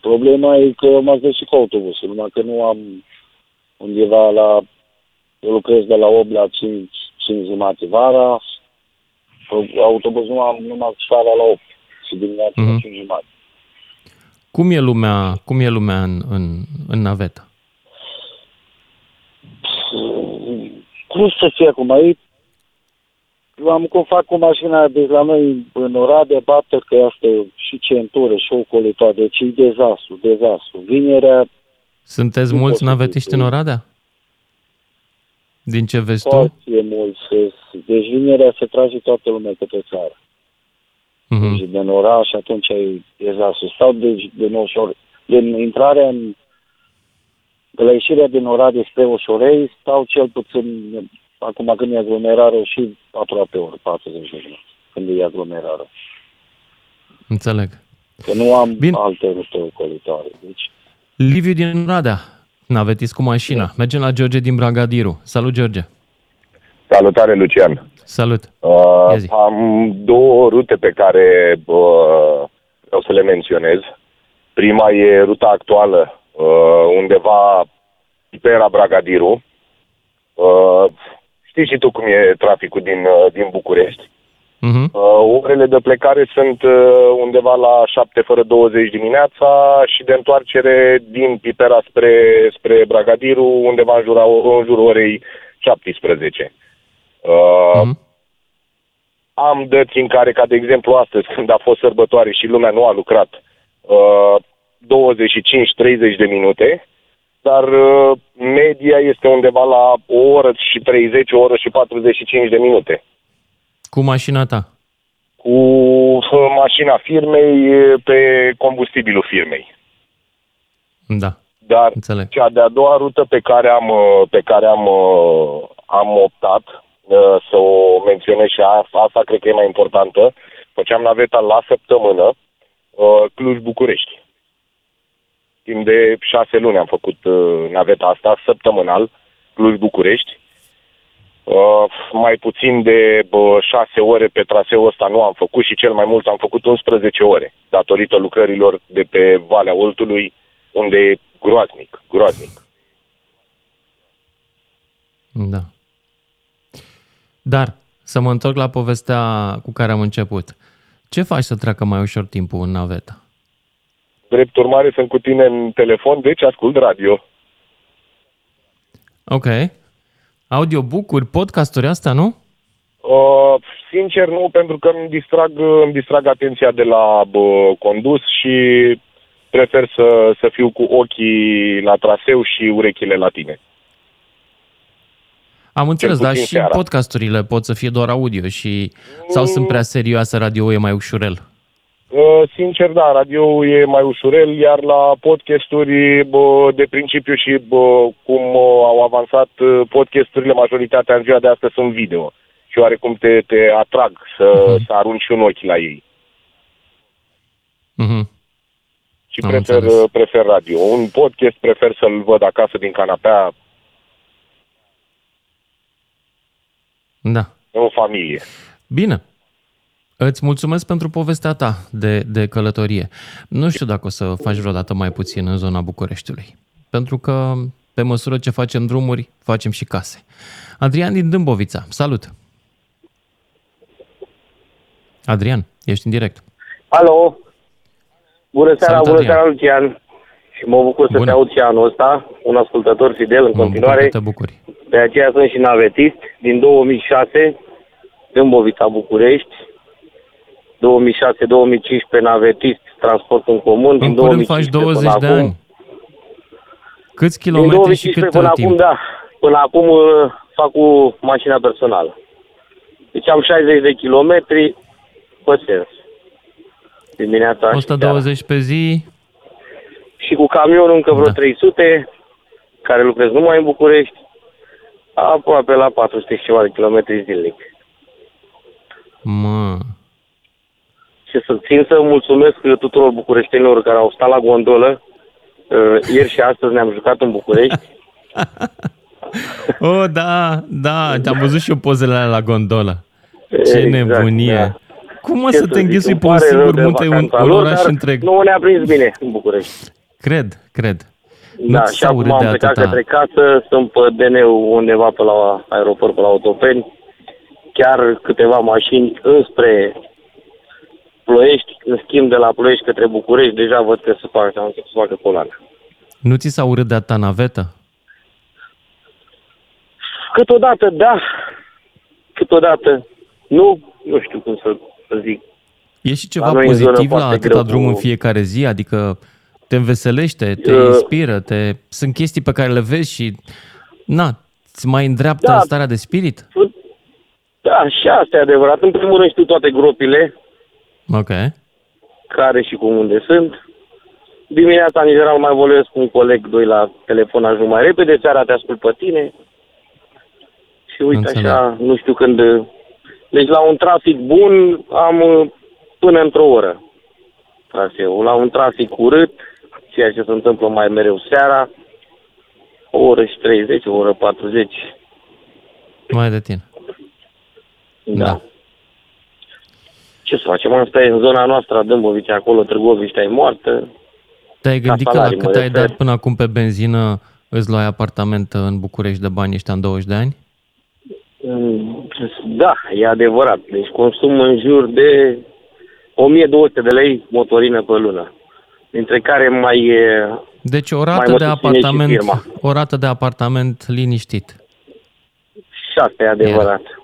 Problema e că m-ați dus și cu autobusul, numai că nu am undeva la... Eu lucrez de la 8 la 5, 5 jumate vara, autobuzul nu am numai la 8 și dimineața mm-hmm. la 5 mhm. jumate. Cum e lumea, cum e lumea în, în, în navetă? Cum să fie acum? Ei, am cum fac cu mașina de la noi în Oradea, bată că asta și centură și ocolitoare, deci e dezastru, dezastru. Vinerea... Sunteți mulți navetiști în Oradea? Din ce vezi tu? Foarte mult. Deci vinerea se trage toată lumea către țară. Uh-huh. Deci din oraș atunci e dezasul. Sau deci din ușor, din intrarea în de la ieșirea din Oradea spre Ușorei stau cel puțin, acum când e aglomerare, și aproape ori, 40 de minute, când e aglomerare. Înțeleg. Că nu am Bine. alte rute ocolitoare. Deci... Liviu din Oradea, navetis cu mașina. Da. Mergem la George din Bragadiru. Salut, George! Salutare, Lucian! Salut! Uh, am două rute pe care uh, vreau să le menționez. Prima e ruta actuală uh, undeva pe era Bragadiru. Uh, știi și tu cum e traficul din, uh, din București. Uh-huh. Uh, orele de plecare sunt uh, undeva la 7 fără 20 dimineața și de întoarcere din Pipera spre, spre Bragadiru undeva în, jura, în jurul orei 17. Uh, uh-huh. Am dăți în care, ca de exemplu astăzi, când a fost sărbătoare și lumea nu a lucrat, uh, 25-30 de minute, dar uh, media este undeva la o oră și 30, o oră și 45 de minute. Cu mașina ta? Cu uh, mașina firmei pe combustibilul firmei. Da. Dar Înțeleg. cea de-a doua rută pe care am, uh, pe care am, am optat să o menționez și asta, asta cred că e mai importantă, făceam naveta la săptămână Cluj-București. Timp de șase luni am făcut uh, naveta asta, săptămânal, Cluj-București. Uh, mai puțin de uh, șase ore pe traseul ăsta nu am făcut și cel mai mult am făcut 11 ore, datorită lucrărilor de pe Valea Oltului, unde e groaznic, groaznic. Da. Dar, să mă întorc la povestea cu care am început. Ce faci să treacă mai ușor timpul în naveta? Drept urmare, sunt cu tine în telefon, deci ascult radio. Ok. Audiobook-uri, podcasturi, asta, nu? Uh, sincer, nu, pentru că îmi distrag, îmi distrag atenția de la bă, condus și prefer să, să fiu cu ochii la traseu și urechile la tine. Am înțeles, dar și seara. podcasturile pot să fie doar audio și sau mm. sunt prea serioase, radio e mai ușurel? Uh, sincer, da, radio e mai ușurel, iar la podcasturi, bă, de principiu și bă, cum au avansat uh, podcasturile, majoritatea în ziua de astăzi sunt video. Și oarecum te, te atrag să, uh-huh. să arunci un ochi la ei. Uh-huh. Și prefer, prefer radio. Un podcast prefer să-l văd acasă din canapea. Da. În familie. Bine. Îți mulțumesc pentru povestea ta de, de călătorie. Nu știu dacă o să faci vreodată mai puțin în zona Bucureștiului, pentru că pe măsură ce facem drumuri, facem și case. Adrian din Dâmbovița, salut! Adrian, ești în direct. Alo! Bună seara, Salut, bună seara, Lucian! Și mă bucur să Bună. te aud și anul ăsta, un ascultător fidel în mă continuare. Bucur te bucuri. De aceea sunt și navetist din 2006, Dâmbovița, București 2006-2015 navetist, transport în comun. În curând faci 20 de acum, ani. Câți kilometri și cât până timp? acum, da. Până acum uh, fac cu mașina personală. Deci am 60 de kilometri pe sens. Dimineața 120 pe zi. Și cu camionul încă vreo da. 300, care lucrez numai în București, aproape la 400 și ceva de kilometri zilnic. Mă, și să țin să mulțumesc tuturor bucureștenilor care au stat la gondolă. Uh, ieri și astăzi ne-am jucat în București. oh, da, da, am văzut și eu pozele alea la gondolă. Ce exact, nebunie! Da. Cum o să te înghesui pe un singur munte, un, un oraș întreg? Nu ne-a prins bine în București. Cred, cred. Da, nu și acum am plecat atâta. către casă, sunt pe dn undeva pe la aeroport, pe la Autopeni, chiar câteva mașini înspre Ploiești, în schimb de la Ploiești către București, deja văd că se facă, să facă coloană. Nu ți s-a urât de ta navetă? Câteodată da, câteodată nu, nu știu cum să, să zic. E și ceva la pozitiv la atâta drum cu... în fiecare zi? Adică te înveselește, te uh, inspiră, te... sunt chestii pe care le vezi și na, îți mai îndreaptă da. starea de spirit? Da, și asta e adevărat. În primul rând știu toate gropile. Ok. Care și cum unde sunt. Dimineața, în general, mai vorbesc cu un coleg, doi la telefon, ajung mai repede, seara te ascult pe tine. Și uite Înțeleg. așa, nu știu când... Deci la un trafic bun am uh, până într-o oră. Traseu. La un trafic urât, ceea ce se întâmplă mai mereu seara, o oră și 30, o oră 40. Mai de tine. Da. da. Ce să facem? Asta e în zona noastră a Dâmbovice, acolo Târgoviște e moartă. Te-ai gândit că la cât ai dat până acum pe benzină îți luai apartament în București de bani ăștia în 20 de ani? Mm, da, e adevărat. Deci consum în jur de 1200 de lei motorină pe lună. Dintre care mai e Deci o rată de apartament, o rată de apartament liniștit. Și asta e adevărat. Era.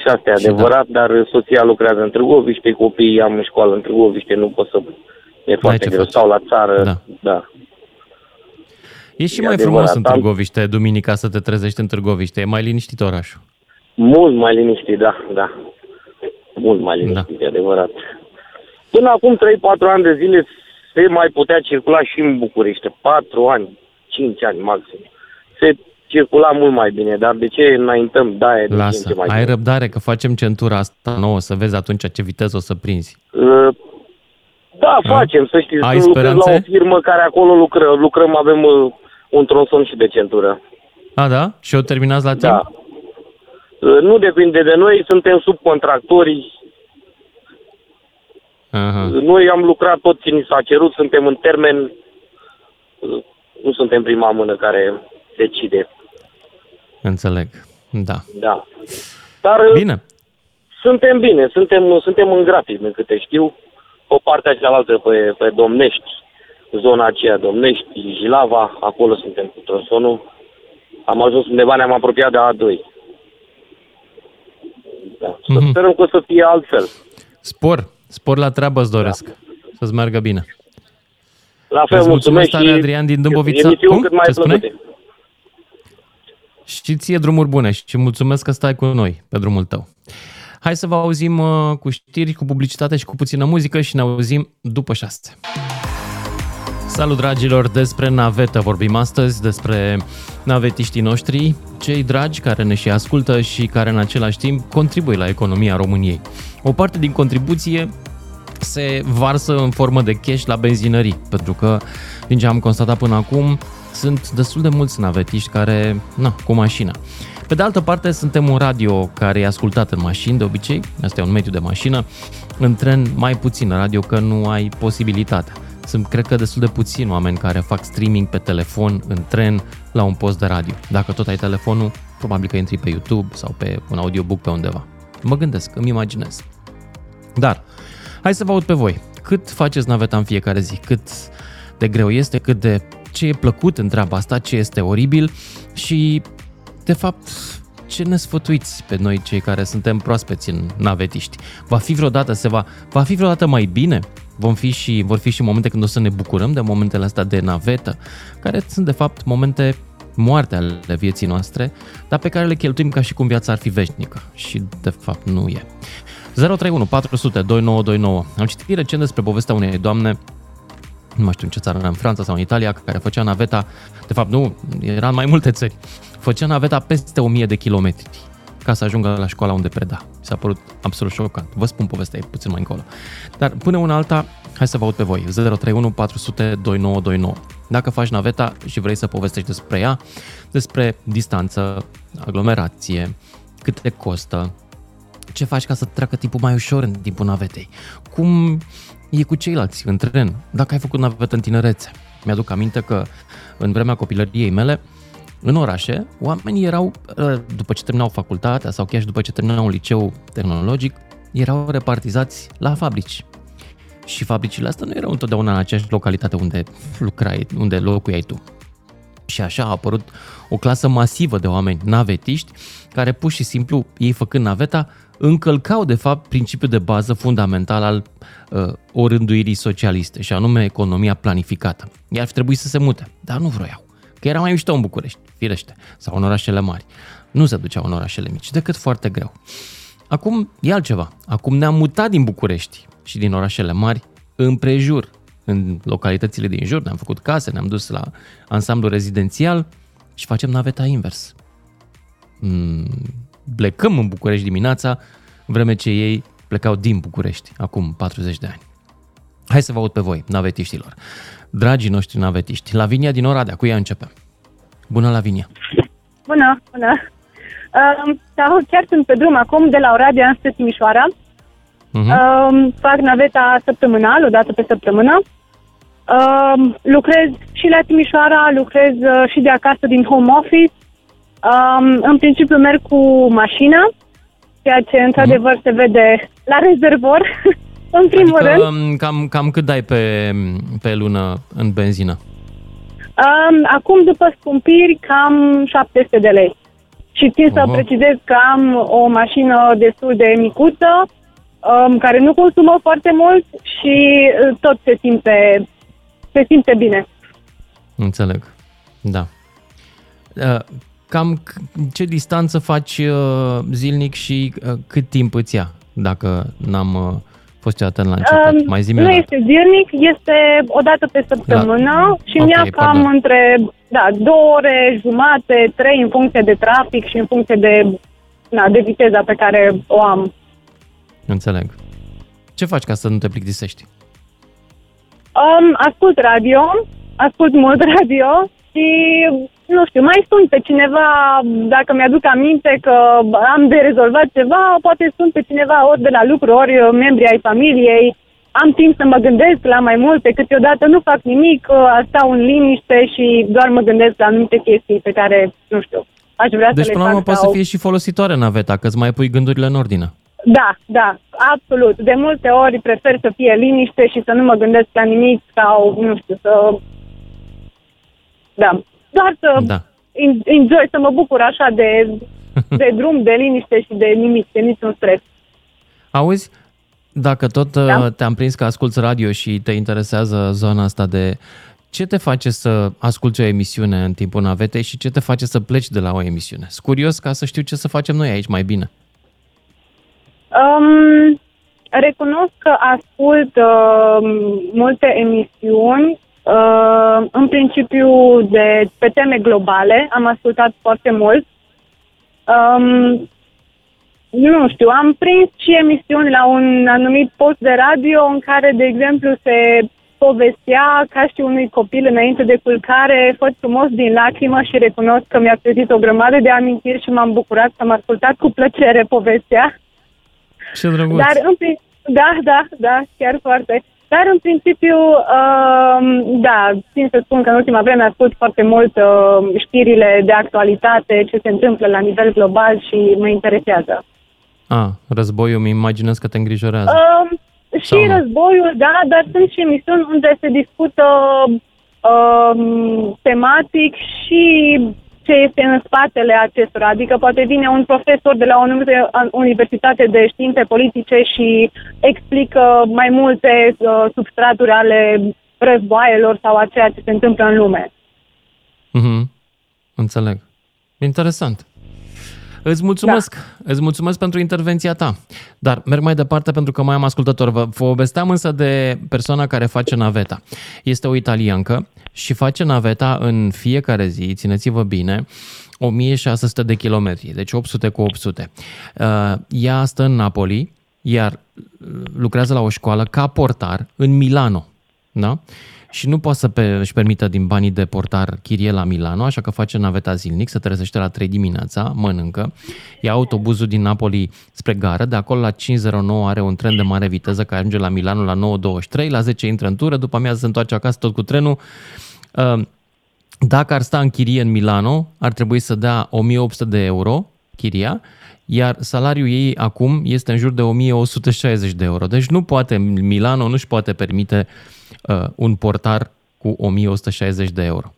Și asta e și adevărat, da. dar soția lucrează în Târgoviște, copiii am în școală în Târgoviște, nu pot să... E foarte greu. Stau la țară, da. da. E și e mai adevărat. frumos în Târgoviște, duminica, să te trezești în Târgoviște. E mai liniștit orașul. Mult mai liniștit, da, da. Mult mai liniștit, da. e adevărat. Până acum 3-4 ani de zile se mai putea circula și în București. 4 ani, 5 ani maxim. Se circula mult mai bine, dar de ce înaintăm? Da, e Lasă, mai ai bine. răbdare că facem centura asta nouă, să vezi atunci ce viteză o să prinzi. Uh, da, A? facem, să știți. Ai speranțe? la o firmă care acolo lucră, lucrăm, avem uh, un tronson și de centură. A, da? Și o terminați la timp? Da. Uh, nu depinde de noi, suntem subcontractori. Aha. Noi am lucrat tot ce ni s-a cerut, suntem în termen, uh, nu suntem prima mână care decide. Înțeleg, da. Da. Dar bine. suntem bine, suntem, suntem în grafic, din câte știu, pe partea cealaltă, pe, pe Domnești, zona aceea, Domnești, Jilava, acolo suntem cu tronsonul. Am ajuns undeva, ne-am apropiat de A2. Da. Să mm-hmm. sperăm că o să fie altfel. Spor, spor la treabă îți doresc. Da. Să-ți meargă bine. La fel, Îți mulțumesc și Adrian din Dâmbovița. Cum? Cât mai Ce spune? Și ție drumuri bune și mulțumesc că stai cu noi pe drumul tău. Hai să vă auzim uh, cu știri, cu publicitate și cu puțină muzică și ne auzim după șase. Salut dragilor, despre navetă vorbim astăzi, despre navetiștii noștri, cei dragi care ne și ascultă și care în același timp contribuie la economia României. O parte din contribuție se varsă în formă de cash la benzinării, pentru că, din ce am constatat până acum, sunt destul de mulți navetiști care, na, cu mașina. Pe de altă parte, suntem un radio care e ascultat în mașini, de obicei, asta e un mediu de mașină, în tren mai puțin radio, că nu ai posibilitatea. Sunt, cred că, destul de puțini oameni care fac streaming pe telefon, în tren, la un post de radio. Dacă tot ai telefonul, probabil că intri pe YouTube sau pe un audiobook pe undeva. Mă gândesc, îmi imaginez. Dar, hai să vă aud pe voi. Cât faceți naveta în fiecare zi? Cât de greu este? Cât de ce e plăcut în treaba asta, ce este oribil și, de fapt, ce ne sfătuiți pe noi cei care suntem proaspeți în navetiști? Va fi vreodată, se va, va fi vreodată mai bine? Vom fi și, vor fi și momente când o să ne bucurăm de momentele astea de navetă, care sunt de fapt momente moarte ale vieții noastre, dar pe care le cheltuim ca și cum viața ar fi veșnică și de fapt nu e. 031 400 2929. Am citit recent despre povestea unei doamne nu mai știu în ce țară, în Franța sau în Italia, care făcea naveta, de fapt nu, era în mai multe țări, făcea naveta peste 1000 de kilometri ca să ajungă la școala unde preda. Mi s-a părut absolut șocant. Vă spun povestea, e puțin mai încolo. Dar până una alta, hai să vă aud pe voi. 031 400 2929. Dacă faci naveta și vrei să povestești despre ea, despre distanță, aglomerație, cât te costă, ce faci ca să treacă timpul mai ușor în timpul navetei, cum e cu ceilalți în tren, dacă ai făcut navetă în tinerețe. Mi-aduc aminte că în vremea copilăriei mele, în orașe, oamenii erau, ă, după ce terminau facultatea sau chiar și după ce terminau un liceu tehnologic, erau repartizați la fabrici. Și fabricile astea nu erau întotdeauna în aceeași localitate unde lucrai, unde locuiai tu. Și așa a apărut o clasă masivă de oameni navetiști care pur și simplu, ei făcând naveta, încălcau de fapt principiul de bază fundamental al uh, orânduirii socialiste și anume economia planificată. Iar ar trebui să se mute, dar nu vroiau. Că că era mai mișto în București, firește, sau în orașele mari. Nu se duceau în orașele mici, decât foarte greu. Acum e altceva. Acum ne-am mutat din București și din orașele mari împrejur, în localitățile din jur, ne-am făcut case, ne-am dus la ansamblu rezidențial și facem naveta invers. Mm, plecăm în București dimineața, vreme ce ei plecau din București, acum 40 de ani. Hai să vă aud pe voi, navetiștilor. Dragii noștri navetiști, Lavinia din Oradea, cu ea începem. Bună, Lavinia! Bună, bună! Uh, sau chiar sunt pe drum acum de la Oradea înspre Timișoara. Uh-huh. Uh, fac naveta săptămânal, o dată pe săptămână. Uh, lucrez și la Timișoara, lucrez uh, și de acasă din home office. Uh, în principiu merg cu mașina, ceea ce într-adevăr uh-huh. se vede la rezervor, în primul adică, rând. Um, cam, cam cât dai pe, pe lună în benzină? Um, acum, după scumpiri, cam 700 de lei. Și țin uh-huh. să precizez că am o mașină destul de micuță, um, care nu consumă foarte mult și uh, tot se simte, se simte bine. Înțeleg, da. Uh, cam ce distanță faci uh, zilnic și uh, cât timp îți ia, dacă n-am uh, fost eu atent la început? Um, Mai zi Nu este zilnic, este o dată pe săptămână la... și okay, mi-a cam pardon. între da, două ore, jumate, trei în funcție de trafic și în funcție de, na, de viteza pe care o am. Înțeleg. Ce faci ca să nu te plictisești? Um, ascult radio, ascult mult radio și, nu știu, mai sun pe cineva, dacă mi-aduc aminte că am de rezolvat ceva, poate sun pe cineva ori de la lucru, ori membri ai familiei, am timp să mă gândesc la mai multe, câteodată nu fac nimic, stau în liniște și doar mă gândesc la anumite chestii pe care, nu știu, aș vrea deci, să le fac. Deci, până la urmă, sau... poate să fie și folositoare naveta, că îți mai pui gândurile în ordine. Da, da, absolut. De multe ori prefer să fie liniște și să nu mă gândesc la nimic sau, nu știu, să... Da, doar să da. enjoy, să mă bucur așa de, de drum, de liniște și de nimic, de niciun stres. Auzi, dacă tot da? Uh, te-am prins că asculți radio și te interesează zona asta de ce te face să asculti o emisiune în timpul navetei și ce te face să pleci de la o emisiune? Sunt curios ca să știu ce să facem noi aici mai bine. Um, recunosc că ascult uh, multe emisiuni, uh, în principiu de pe teme globale, am ascultat foarte mult. Um, nu știu, am prins și emisiuni la un anumit post de radio în care, de exemplu, se povestea ca și unui copil înainte de culcare, fost frumos din lacrimă și recunosc că mi-a trezit o grămadă de amintiri și m-am bucurat să am ascultat cu plăcere povestea. Ce drăguț! Dar în, da, da, da, chiar foarte. Dar în principiu, uh, da, țin să spun că în ultima vreme ascult foarte mult uh, știrile de actualitate, ce se întâmplă la nivel global și mă interesează. A, războiul, mi imaginez că te îngrijorează. Uh, și Sau războiul, da, dar sunt și emisiuni unde se discută uh, tematic și ce este în spatele acestora. Adică poate vine un profesor de la o anumită universitate de științe politice și explică mai multe uh, substraturi ale războaielor sau a ceea ce se întâmplă în lume. Mm-hmm. Înțeleg. Interesant. Îți mulțumesc, da. îți mulțumesc pentru intervenția ta. Dar merg mai departe pentru că mai am ascultător. Vă povesteam însă de persoana care face naveta. Este o italiancă și face naveta în fiecare zi, țineți-vă bine, 1600 de kilometri, deci 800 cu 800. Uh, ea stă în Napoli, iar lucrează la o școală ca portar în Milano. Da? Și nu poate să pe, își permită din banii de portar chirie la Milano, așa că face naveta zilnic, se trezește la 3 dimineața, mănâncă, ia autobuzul din Napoli spre gară, de acolo la 509 are un tren de mare viteză care ajunge la Milano la 9.23, la 10 intră în tură, după amiază se întoarce acasă tot cu trenul. Uh, dacă ar sta în chirie în Milano, ar trebui să dea 1800 de euro chiria, iar salariul ei acum este în jur de 1160 de euro. Deci nu poate, Milano nu-și poate permite uh, uh, un portar cu 1160 de euro,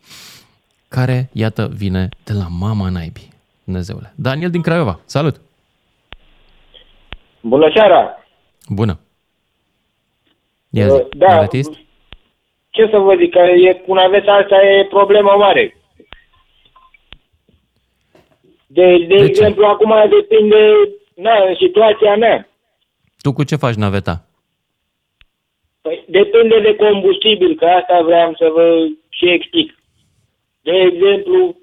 care, iată, vine de la mama naibii. Dumnezeule. Daniel din Craiova, salut! Bună seara! Bună! Ia zi, uh, da, ce să vă zic, că e, cu naveta asta e problemă mare. De, de, de exemplu, ce? acum depinde, na, în situația mea. Tu cu ce faci naveta? Păi, depinde de combustibil, că asta vreau să vă și explic. De exemplu,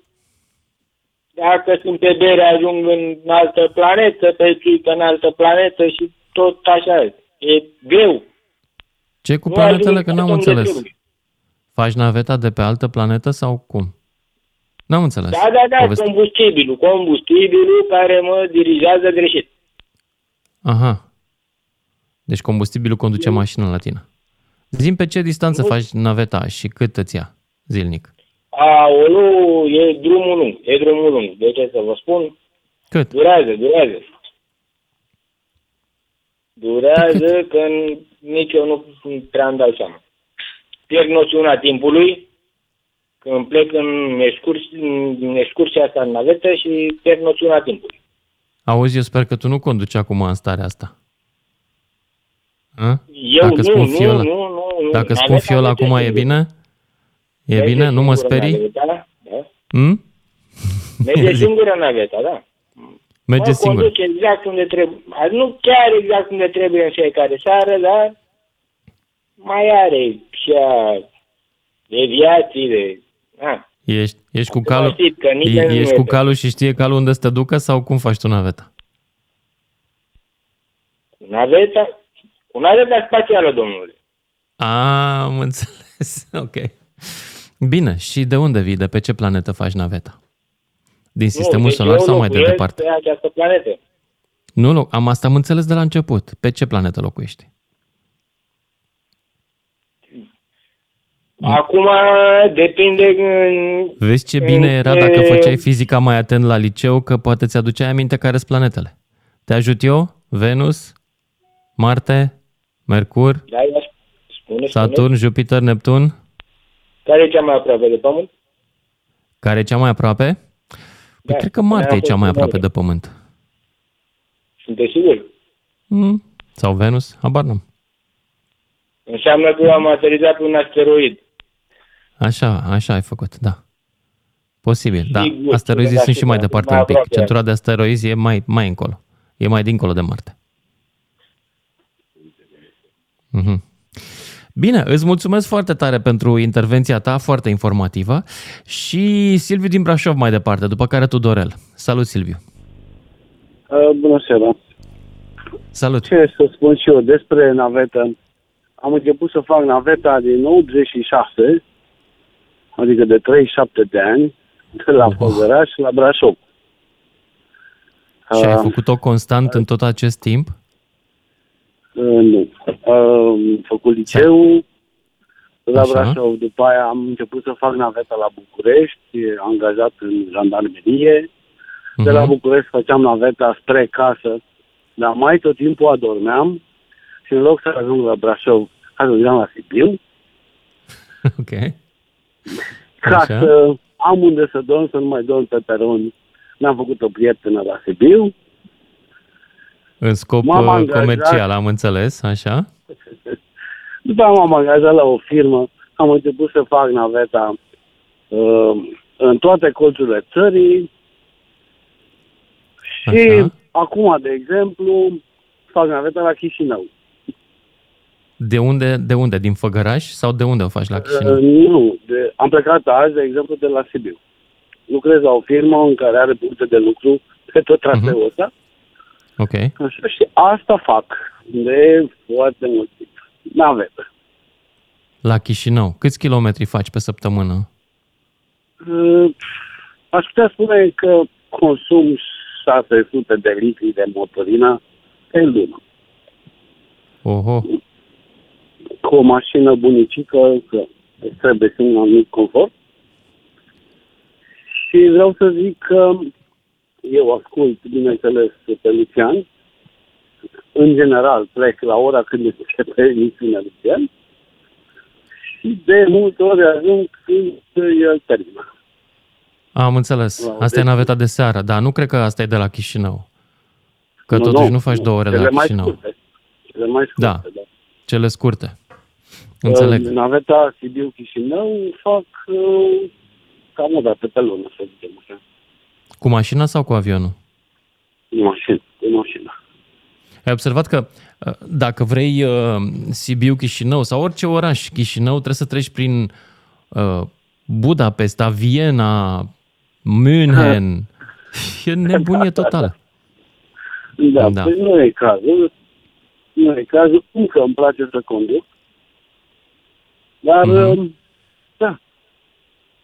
dacă sunt pe bere, ajung în altă planetă, pe țuică în altă planetă și tot așa. E greu. Ce cu planetele? Că n-am înțeles. Faci naveta de pe altă planetă sau cum? N-am înțeles. Da, da, da, Povesti... combustibilul. Combustibilul care mă dirigează greșit. Aha. Deci combustibilul conduce mașina la tine. Zim pe ce distanță nu. faci naveta și cât îți ia zilnic? Aolu, e drumul lung. E drumul lung. De ce să vă spun? Cât? Durează, durează. Durează că nici eu nu prea îmi dau seama. Pierd noțiunea timpului când plec în, excurs, în excursia asta în navetă și pierd noțiunea timpului. Auzi, eu sper că tu nu conduci acum în starea asta. A? Eu Dacă nu, spun nu, fiola, nu, nu, nu. Dacă spun fiola acum e bine? E Merge bine? Nu mă sperii? Naveta, da? Hmm? Merge singură naveta, da. Merge mă singur. conduce exact unde trebuie. Nu chiar exact unde trebuie în fiecare seară, dar mai are și a deviații de... A. Ești, ești, cu calul, e, ești cu calul și știe calul unde să te ducă sau cum faci tu naveta? Naveta? Cu naveta spațială, domnule. A, am înțeles. Ok. Bine, și de unde vii? De pe ce planetă faci naveta? Din sistemul nu, deci solar sau mai de departe? pe această planetă. Nu, nu, am asta am înțeles de la început. Pe ce planetă locuiești? Acum depinde... Vezi ce bine era dacă făceai fizica mai atent la liceu, că poate ți-aduceai aminte care sunt planetele. Te ajut eu? Venus? Marte? Mercur? Da, spune, Saturn, spune. Jupiter, Neptun? Care e cea mai aproape de Pământ? Care e cea mai aproape? Păi da, cred că Marte e cea mai aproape de Pământ. Sunteți sigur? Mm. Sau Venus? Habar n-am. Înseamnă că am aterizat un asteroid. Așa, așa ai făcut, da. Posibil, da. Asteroizii sunt și mai departe mai un pic. Centura de asteroizi e mai, mai încolo. E mai dincolo de Marte. Mm-hmm. Bine, îți mulțumesc foarte tare pentru intervenția ta, foarte informativă. Și Silviu din Brașov mai departe, după care tu, Dorel. Salut, Silviu! Uh, bună seara! Salut! Ce să spun și eu despre navetă? Am început să fac naveta din 86, adică de 37 de ani, de la Făgăraș la Brașov. Și ai uh, făcut-o constant uh, în tot acest timp? Uh, nu. Am făcut liceu la Așa. Brașov, după aia am început să fac naveta la București, angajat în jandarmerie. Uh-huh. De la mhm. București făceam naveta spre casă, dar mai tot timpul adormeam și în loc să ajung la Brașov, ajungeam la Sibiu. Ok. Ca Așa. să am unde să dorm, să nu mai dorm pe peron. N-am făcut o prietenă la Sibiu. În scop m-am uh, angajat, comercial, am înțeles, așa? După aia m-am angajat la o firmă, am început să fac naveta uh, în toate colțurile țării și așa. acum, de exemplu, fac naveta la Chișinău. De unde, de unde? Din Făgăraș sau de unde o faci la Chișinău? Uh, nu, de, am plecat azi, de exemplu, de la Sibiu. Lucrez la o firmă în care are puncte de lucru pe tot traseul uh-huh. ăsta Ok. Așa, și asta fac de foarte mult timp. Navetă. La Chișinău, câți kilometri faci pe săptămână? Uh, aș putea spune că consum 600 de litri de motorină pe lună. Oho. Cu o mașină bunicică, că trebuie să un anumit confort. Și vreau să zic că eu ascult, bineînțeles, pe Lucian. În general, plec la ora când începe emisiunea Lucian. Și de multe ori ajung când el termină. Am înțeles. Asta e naveta de seară, dar nu cred că asta e de la Chișinău. Că nu, totuși nu, nu faci două ore de la Chișinău. Mai scurte. Cele mai scurte, da. Da. Cele scurte. Înțeleg. Naveta Sibiu-Chișinău fac uh, cam o dată pe lună, să zicem așa. Cu mașina sau cu avionul? Cu mașină, cu mașina. Ai observat că uh, dacă vrei uh, Sibiu, Chișinău sau orice oraș Chișinău, trebuie să treci prin uh, Budapesta, Viena, München. E nebunie totală. Da, da. Păi nu e cazul. Nu e cazul. Încă îmi place să conduc. Dar, mm-hmm. da,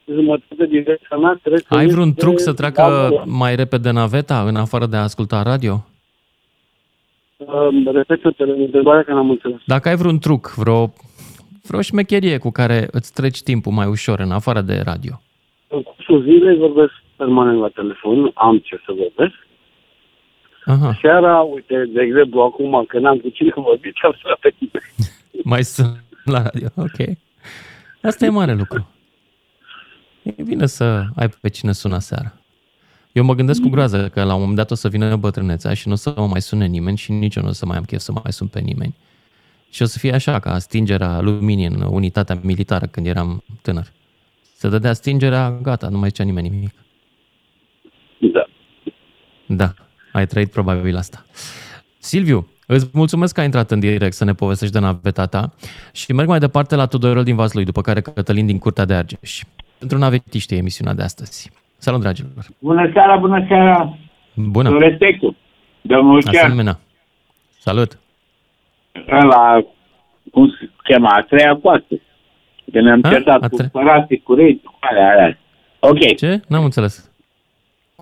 jumătate din viața mea trebuie Ai vreun truc să treacă mai repede naveta în afară de a asculta radio? Uh, Repetă-te întrebarea că n-am înțeles. Dacă ai vreun truc, vreo, vreo șmecherie cu care îți treci timpul mai ușor în afară de radio? În cursul zilei vorbesc permanent la telefon, am ce să vorbesc. Aha. Seara, uite, de exemplu, acum că n-am cu cine vorbit, am să pe tine. mai sunt la radio, ok. Asta e mare lucru. E bine să ai pe cine suna seara. Eu mă gândesc cu groază că la un moment dat o să vină bătrâneța și nu o să mă mai sune nimeni și nici eu nu o să mai am chef să mai sun pe nimeni. Și o să fie așa ca stingerea luminii în unitatea militară când eram tânăr. Se dădea stingerea, gata, nu mai zicea nimeni nimic. Da. Da, ai trăit probabil asta. Silviu, îți mulțumesc că ai intrat în direct să ne povestești de naveta ta și merg mai departe la Tudorel din Vaslui, după care Cătălin din Curtea de Argeș. Pentru navetiști emisiunea de astăzi. Salut, dragilor! Bună seara, bună seara! Bună! Cu respectul, domnul Chiar. Asemenea. Salut! La, cum se chema, a treia coastă. Că ne-am A? certat A cu tre- părații, cu rei, cu alea, alea. Ok. Ce? N-am înțeles.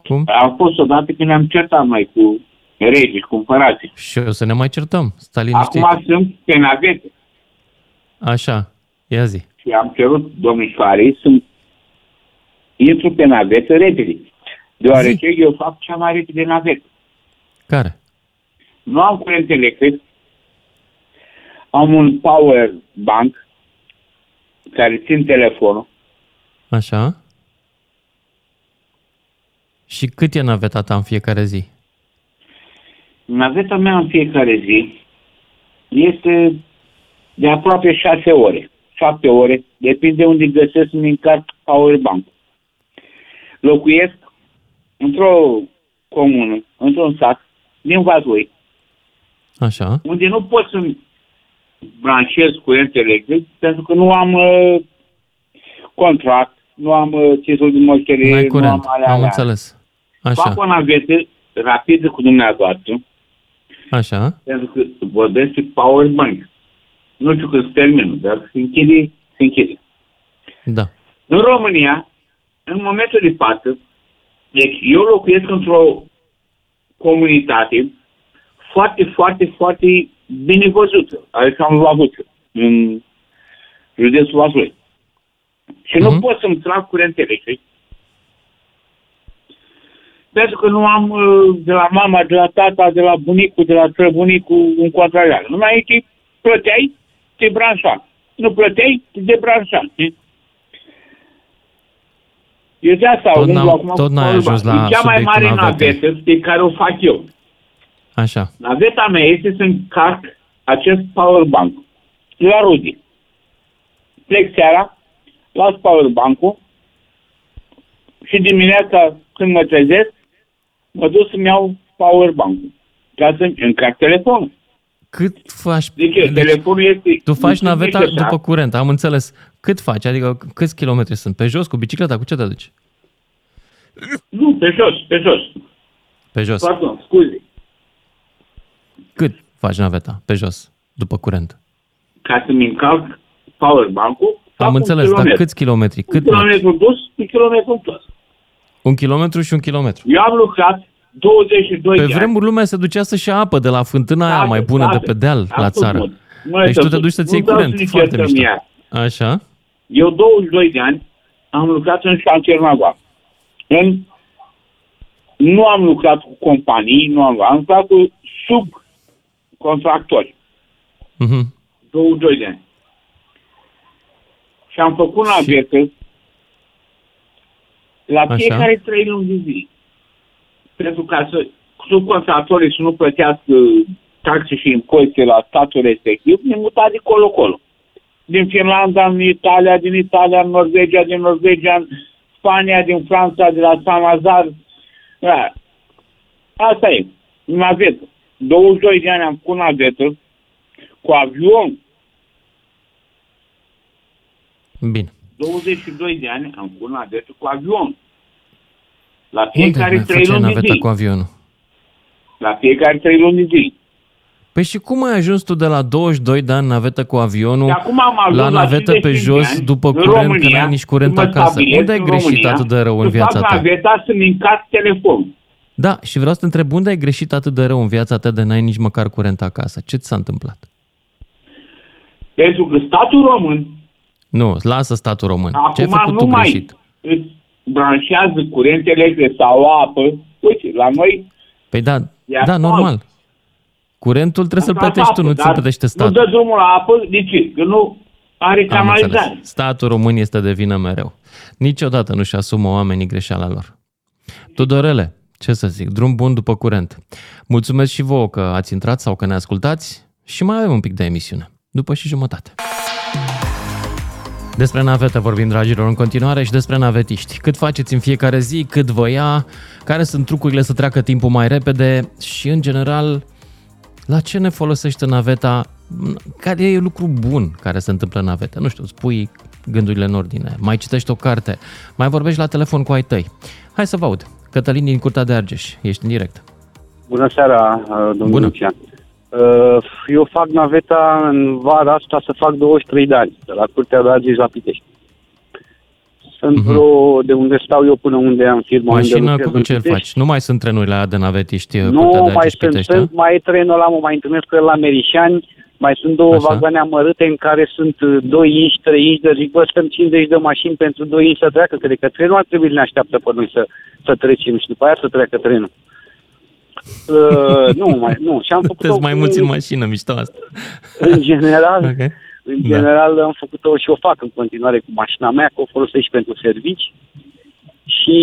Cum? A fost odată când ne-am certat mai cu regii, cu împărații. Și o să ne mai certăm. Stai liniștit. Acum sunt pe navete Așa, ia zi. și am cerut domnișoarei să intru pe navetă repede. Deoarece eu fac cea mai repede navetă. Care? Nu am curent electric, am un power bank care țin telefonul. Așa. Și cât e naveta ta în fiecare zi? Naveta mea în fiecare zi este de aproape șase ore, șapte ore, depinde unde găsesc în încarc power bank. Locuiesc într-o comună, într-un sat, din Vaslui, Așa. unde nu pot să branșez curent electric pentru că nu am uh, contract, nu am uh, titlul de moștenire, N-ai nu curent, am alea, am alea. înțeles. Așa, Fac o navetă rapidă cu dumneavoastră, așa. pentru că vorbesc de power bank. Nu știu când se termină, dar se închide, se închide. Da. În România, în momentul de față, deci eu locuiesc într-o comunitate foarte, foarte, foarte bine văzută, adică am avut în județul Vaslui. Și nu Mhm. pot să-mi trag curent electric pentru că nu am uh, de la mama, de la tata, de la bunicul, de la străbunicul un contrareal. Numai aici plăteai, te branșa. Nu plăteai, te debranșa. știi? Eu de asta Tot umblu n-am- acum tot cu n-ai power ajuns bank. la E cea mai subiectul mare navetei. navetă pe care o fac eu. Așa. Naveta mea este să încarc acest power bank la Rudi. Plec seara, las power bank-ul și dimineața când mă trezesc, mă duc să-mi iau power bank-ul ca să încarc telefonul. Cât faci? Deci, deci telefonul este... Tu faci nu naveta așa. după curent, am înțeles. Cât faci? Adică câți kilometri sunt? Pe jos, cu bicicleta, cu ce te duci? Nu, pe jos, pe jos. Pe jos. Pardon, scuze. Cât faci naveta? Pe jos, după curent. Ca să-mi încarc power bank-ul, fac Am un înțeles, dar kilometru. câți kilometri? Un Cât mergi? kilometru dus, un kilometru întors. Un kilometru și un kilometru. Eu am lucrat 22 Pe de ani. vremuri lumea se ducea să-și ia apă de la fântâna aia Da, mai bună da, de pe deal la absolut. țară. Măi, Deci tu te tătuț, duci să-ți iei nu vreau curent. să ne Foarte certăm mișto. iar. Așa? Eu 22 de ani am lucrat în șantier naval. În... Nu am lucrat cu companii, nu am, am lucrat cu subcontractori. Mhm. 22 de ani. Și am făcut navetă la Așa. fiecare trei luni de zi. Pentru ca să subcontractorii să nu plătească taxe și impozite la statul respectiv, ne muta de colo-colo. Din Finlanda în Italia, din Italia în Norvegia, din Norvegia în Spania, din Franța, de la San Lazar, Da. Asta e. Navetă. 22 de ani am făcut navetă cu avion. Bine. 22 de ani am făcut navetă cu avion. La fiecare Unde 3 luni de zi. cu avionul? La fiecare 3 luni de zi. Păi și cum ai ajuns tu de la 22 de ani navetă cu avionul acum am ajuns la navetă la pe jos ani, după curent România, când ai nici curent acasă? Unde ai greșit România, atât de rău în viața ta? naveta să-mi încarc telefon. Da, și vreau să te întreb, unde ai greșit atât de rău în viața ta de n-ai nici măcar curent acasă? Ce ți s-a întâmplat? Pentru că statul român... Nu, lasă statul român. Acum Ce ai făcut nu tu mai greșit? îți branșează curent electric sau apă. Uite, la noi... Păi da, da, normal. Curentul trebuie să-l plătești tu, nu ți-l plătește statul. Nu dă drumul la apă, de ce? Că nu are canalizare. Statul român este de vină mereu. Niciodată nu-și asumă oamenii greșeala lor. Tudorele, ce să zic, drum bun după curent. Mulțumesc și vouă că ați intrat sau că ne ascultați și mai avem un pic de emisiune, după și jumătate. Despre navete vorbim, dragilor, în continuare și despre navetiști. Cât faceți în fiecare zi, cât vă ia, care sunt trucurile să treacă timpul mai repede și, în general, la ce ne folosește naveta, care e lucru bun care se întâmplă în naveta. Nu știu, spui gândurile în ordine, mai citești o carte, mai vorbești la telefon cu ai tăi. Hai să vă aud. Cătălin din Curtea de Argeș, ești în direct. Bună seara, uh, domnul Bună. Lucian. Uh, eu fac naveta în vara asta să fac 23 de ani, de la Curtea de Argeș la Pitești. Sunt uh-huh. vreo, de unde stau eu până unde am firma. Mașină cu ce faci? Nu mai sunt trenurile alea de navetiști? Nu de mai sunt, Pitești, sunt, mai e trenul ăla, mă mai întâlnesc cu el la Merișani, mai sunt două Așa. vagoane amărâte în care sunt 2 inci, 3 inci, de zic, bă, stăm 50 de mașini pentru 2 inci să treacă, cred că trenul ar trebui să ne așteaptă pe noi să, să trecem și după aia să treacă trenul. Uh, nu, mai, nu. Și am făcut mai mulți în mașină, mișto asta. În general, okay. în da. general da. am făcut-o și o fac în continuare cu mașina mea, că o folosesc și pentru servici. Și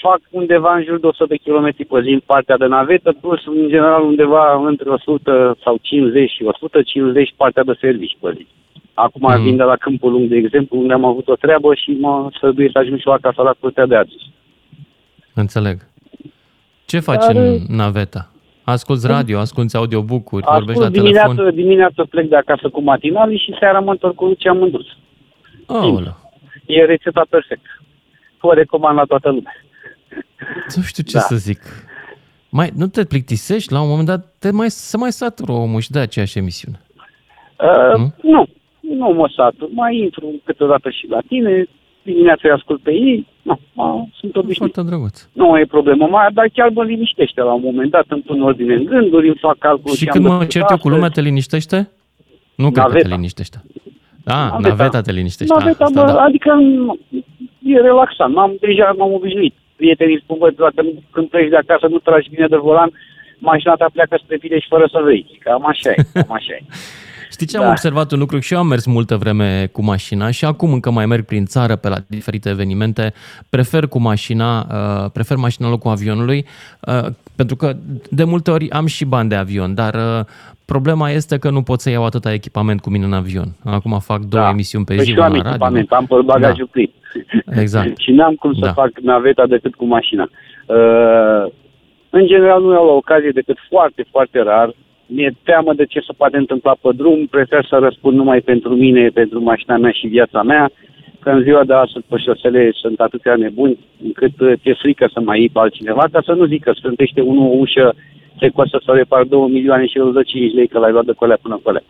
fac undeva în jur de 100 de km pe zi în partea de navetă, plus în general undeva între 100 sau 50 și 150 partea de servici pe zi. Acum mm. vin de la Câmpul Lung, de exemplu, unde am avut o treabă și mă săduie să ajung și eu acasă la Curtea de Azi. Înțeleg. Ce faci Dar, în naveta? Asculți radio, asculți audiobook-uri, ascult vorbești la dimineață, telefon? Dimineața plec de acasă cu matinali și seara mă întorc cu ce am îndus. Oh, e rețeta perfectă. O recomand la toată lumea. Nu știu ce da. să zic. Mai, nu te plictisești? La un moment dat te mai, se mai satură omul și de aceeași emisiune. Uh, nu? nu, nu mă satur. Mai intru câteodată și la tine, dimineața îi ascult pe ei, nu, mă, sunt obișnuit. Foarte drăguț. Nu e problemă mai, dar chiar mă liniștește la un moment dat, îmi pun ordine în gânduri, îmi fac calcul. Și când mă cert eu cu lumea, te liniștește? Nu cred că te liniștește. Da, naveta, naveta te liniștește. Naveta, asta, mă, da. adică e relaxant. M-am, deja m-am obișnuit. Prietenii spun, bă, dacă când pleci de acasă nu tragi bine de volan, mașina ta pleacă spre tine și fără să vrei. Cam așa e, cam așa e. Știi ce am da. observat un lucru? Și eu am mers multă vreme cu mașina și acum încă mai merg prin țară pe la diferite evenimente. Prefer cu mașina, uh, prefer mașina locul avionului, uh, pentru că de multe ori am și bani de avion, dar uh, problema este că nu pot să iau atâta echipament cu mine în avion. Acum fac două da. emisiuni pe păi zi, și am echipament, am pe bagajul da. plin. Exact. și n-am cum să da. fac naveta decât cu mașina. Uh, în general nu iau la ocazie decât foarte, foarte rar mi-e teamă de ce se poate întâmpla pe drum, prefer să răspund numai pentru mine, pentru mașina mea și viața mea, că în ziua de astăzi pe șosele sunt atâția nebuni încât uh, ți-e frică să mai iei pe altcineva, ca să nu zic că strântește unul o ușă, se costă să repar 2 milioane și îl dă 5 lei că l-ai luat de colea până colea.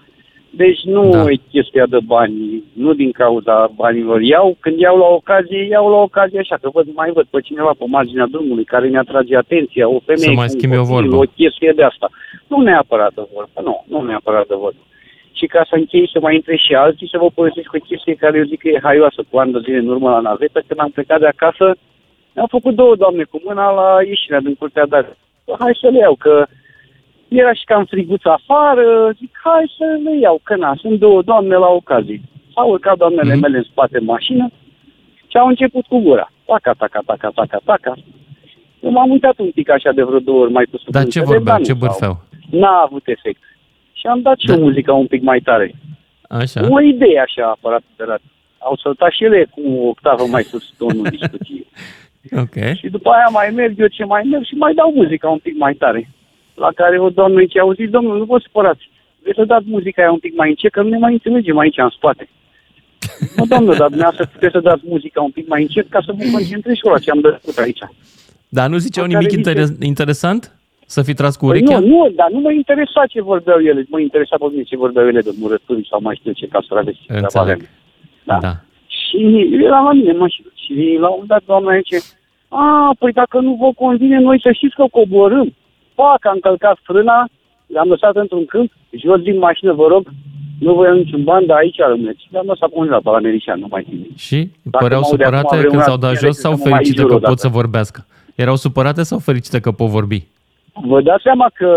Deci nu da. e chestia de bani, nu din cauza banilor. Iau, când iau la ocazie, iau la ocazie așa, că văd, mai văd pe cineva pe marginea drumului care ne atrage atenția, o femeie Să mai schimbi o, vorbă. o chestie de asta. Nu neapărat de vorbă, nu, nu neapărat de vorbă. Și ca să închei să mai intre și alții, să vă povestesc o chestie care eu zic că e haioasă cu ani de zile în urmă la navetă, când am plecat de acasă, am făcut două doamne cu mâna la ieșirea din curtea de Hai să le iau, că era și cam friguț afară, zic, hai să le iau, că na, sunt două doamne la ocazie. S-au urcat doamnele mm. mele în spate în mașină și au început cu gura. Taca, taca, taca, taca, taca. Eu m-am uitat un pic așa de vreo două ori mai cu Dar ce vorbeau, ce bârfeau? N-a avut efect. Și am dat și da. o muzică un pic mai tare. Așa. O idee așa, aparat de rat. Au săltat și ele cu o octavă mai sus tonul discuției. Ok. Și după aia mai merg eu ce mai merg și mai dau muzica un pic mai tare. La care o doamnă zice, auziți, domnul, nu vă supărați. Vreți să dați muzica aia un pic mai încet, că nu ne mai înțelegem aici în spate. Nu, doamnă, dar dumneavoastră puteți să dați muzica un pic mai încet ca să vă concentrez și la ce am dăcut aici. Dar nu ziceau La care nimic zice- inter- interesant? Să fi tras cu Păi urechea? nu, nu, dar nu mă interesa ce vorbeau ele. Mă interesa pe mine ce vorbeau ele de murături sau mai știu ce castraveți. ce treaba aveam. Da. da. Și era la mine în mașină. Și la un moment dat doamna zice, a, păi dacă nu vă convine, noi să știți că coborâm. Pac, am călcat frâna, le-am lăsat într-un câmp, jos din mașină, vă rog, nu voiam niciun bani, dar aici rămâneți. Le-am lăsat pe undeva pe la Merișan, nu mai țin. minte. Și Dacă păreau mă aude supărate acum, când vreuna s-au dat ele jos să sau mă mai fericite jur că odată. pot să vorbească? Erau supărate sau fericite că pot vorbi? Vă dați seama că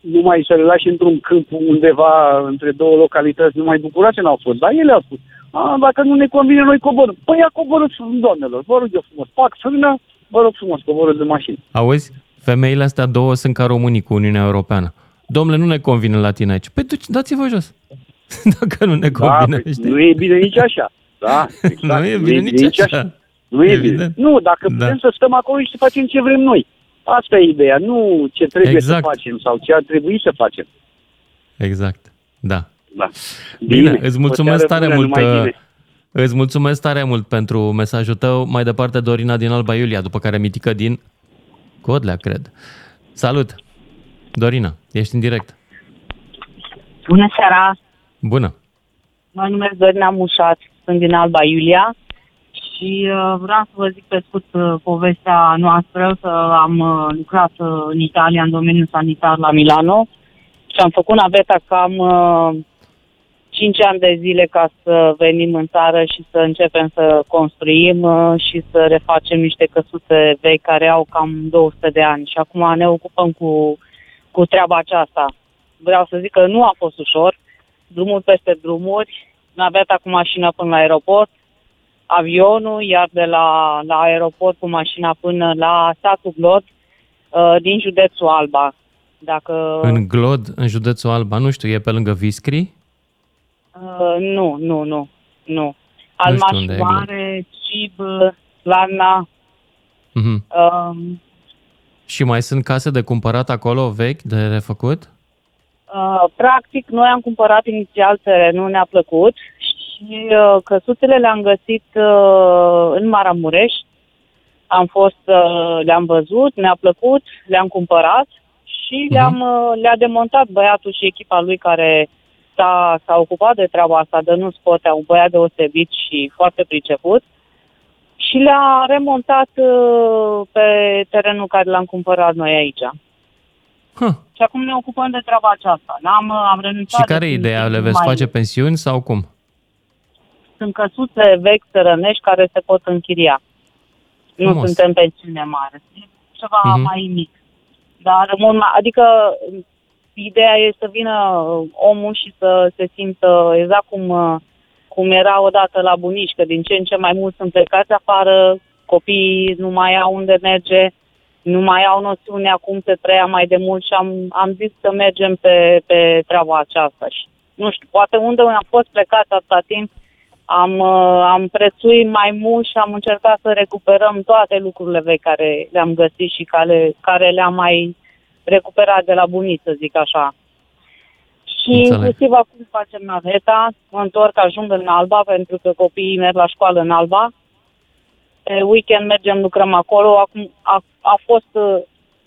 numai să le lași într-un câmp undeva între două localități, numai bucurați n-au fost. Dar ele au spus, a, dacă nu ne convine, noi coborâm. Păi ia coborâți, doamnelor, vă rog eu frumos. Pac, frână, vă rog frumos, coborâți de mașină. Auzi? Femeile astea două sunt ca românii cu Uniunea Europeană. Domnule, nu ne convine la tine aici. Păi duci, dați-vă jos. Dacă nu ne convine. păi, știi? nu e bine nici așa. Da, exact. Nu e bine nici așa. Nu e Evident. bine. Nu, dacă Da. putem să stăm acolo și să facem ce vrem noi. Asta e ideea, nu ce trebuie Exact. să facem sau ce ar trebui să facem. Exact. Da. Da. Bine, Bine, îți o mulțumesc seară tare bună, mult. numai uh, bine. Îți mulțumesc tare mult pentru mesajul tău. Mai departe, Dorina din Alba Iulia, după care Mitică din Codlea, cred. Salut! Dorina, ești în direct. Bună seara! Bună! Mă numesc Dorina Mușat, sunt din Alba Iulia și uh, vreau să vă zic pe scurt uh, povestea noastră, că am uh, lucrat uh, în Italia în domeniul sanitar la Milano și am făcut naveta cam uh, 5 ani de zile ca să venim în țară și să începem să construim uh, și să refacem niște căsuțe vechi care au cam 200 de ani și acum ne ocupăm cu, cu treaba aceasta. Vreau să zic că nu a fost ușor, drumul peste drumuri, naveta cu mașina până la aeroport, avionul, iar de la, la aeroport cu mașina până la satul Glod uh, din județul Alba. Dacă În Glod, în județul Alba, nu știu, e pe lângă Viscri? Uh, nu, nu, nu, nu. știu unde e Glod. Almașoare, Cib, Lana, Mhm. um, Și mai sunt case de cumpărat acolo, vechi, de refăcut? Uh, practic, noi am cumpărat inițial terenul, ne-a plăcut și uh, căsuțele le-am găsit uh, în Maramureș. Am fost, uh, le-am văzut, ne-a plăcut, le-am cumpărat și le-am, uh, le-a demontat băiatul și echipa lui care s-a, s-a ocupat de treaba asta, de nu spotea, un băiat deosebit și foarte priceput și le-a remontat uh, pe terenul care l-am cumpărat noi aici. Huh. Și acum ne ocupăm de treaba aceasta. N-am, am renunțat. Și care e definitiv, ideea? Le nu veți mai- face pensiuni sau cum? Sunt căsuțe vechi țărănești care se pot închiria. Nu Frumos. suntem pensiune mare. E ceva Mhm. mai mic. Dar mult mai, adică ideea e să vină uh, omul și să se simtă exact cum, uh, cum era odată la bunici, că din ce în ce mai mult sunt plecați afară, copiii nu mai au unde merge, nu mai au noțiunea cum se trăia mai de mult și am, am zis să mergem pe, pe treaba aceasta. Și, nu știu, poate unde am fost plecat atâta timp, am, uh, am prețuit mai mult și am încercat să recuperăm toate lucrurile vechi care le-am găsit și care, care le-am mai recuperat de la bunici, să zic așa. Și Înțeleg. inclusiv acum facem naveta, mă întorc, ajung în Alba, pentru că copiii merg la școală în Alba. Pe weekend mergem, lucrăm acolo. Acum a, a fost uh,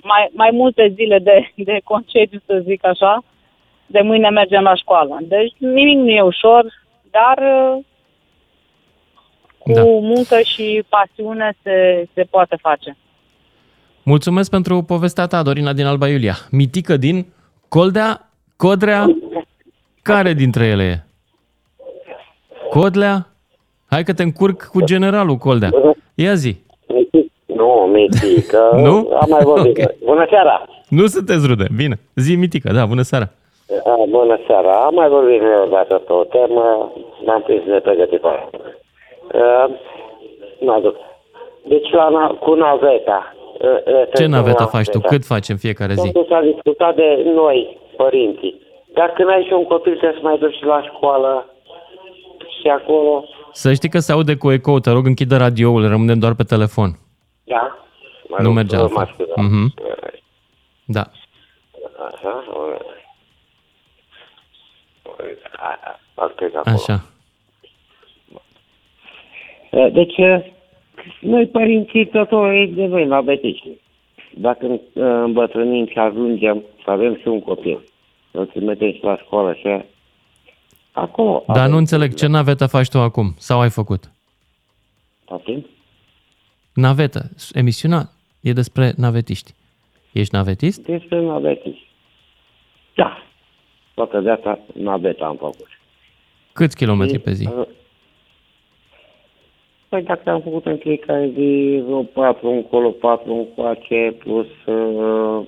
mai, mai multe zile de, de concediu, să zic așa. De mâine mergem la școală. Deci nimic nu e ușor, dar uh, cu Da. muncă și pasiune se, se poate face. Mulțumesc pentru povestea ta, Dorina din Alba Iulia. Mitică din Coldea, Codrea, care dintre ele e? Codlea? Hai că te încurc cu generalul Coldea. Ia zi. Nu, Mitică. Nu? Am mai vorbit. Ok. Bună seara! Nu sunteți rude. Bine. Zi, Mitică. Da, bună seara. A, bună seara! Am mai vorbit noi odată pe o temă, m-am prins nepregătit pe aia. Uh, Nu aduc. Deci la, na- cu naveta. Uh, uh, Ce navetă la faci tu? naveta. Cât faci în fiecare zi? Totul s-a discutat de noi, părinții. Dar când ai și un copil, trebuie să mai duci și la școală și acolo. Să știi că se aude cu ecou. Te rog, închide radioul. Rămânem doar pe telefon. Da. Mă nu merge altfel. Mm-hmm. Da. Așa. Așa. Deci, noi părinții totul devenim la betici. Dacă îmbătrânim și ajungem să avem și un copil, să trimitem și la școală și acolo... Dar nu înțeleg, ce navetă faci tu acum? Sau ai făcut? Poftim? Navetă. Emisiunea e despre navetiști. Ești navetist? Despre navetiști. Da. Toată viața naveta am făcut. Câți kilometri pe zi? Păi dacă am făcut în fiecare zi vreo patru încolo, patru încoace, plus uh,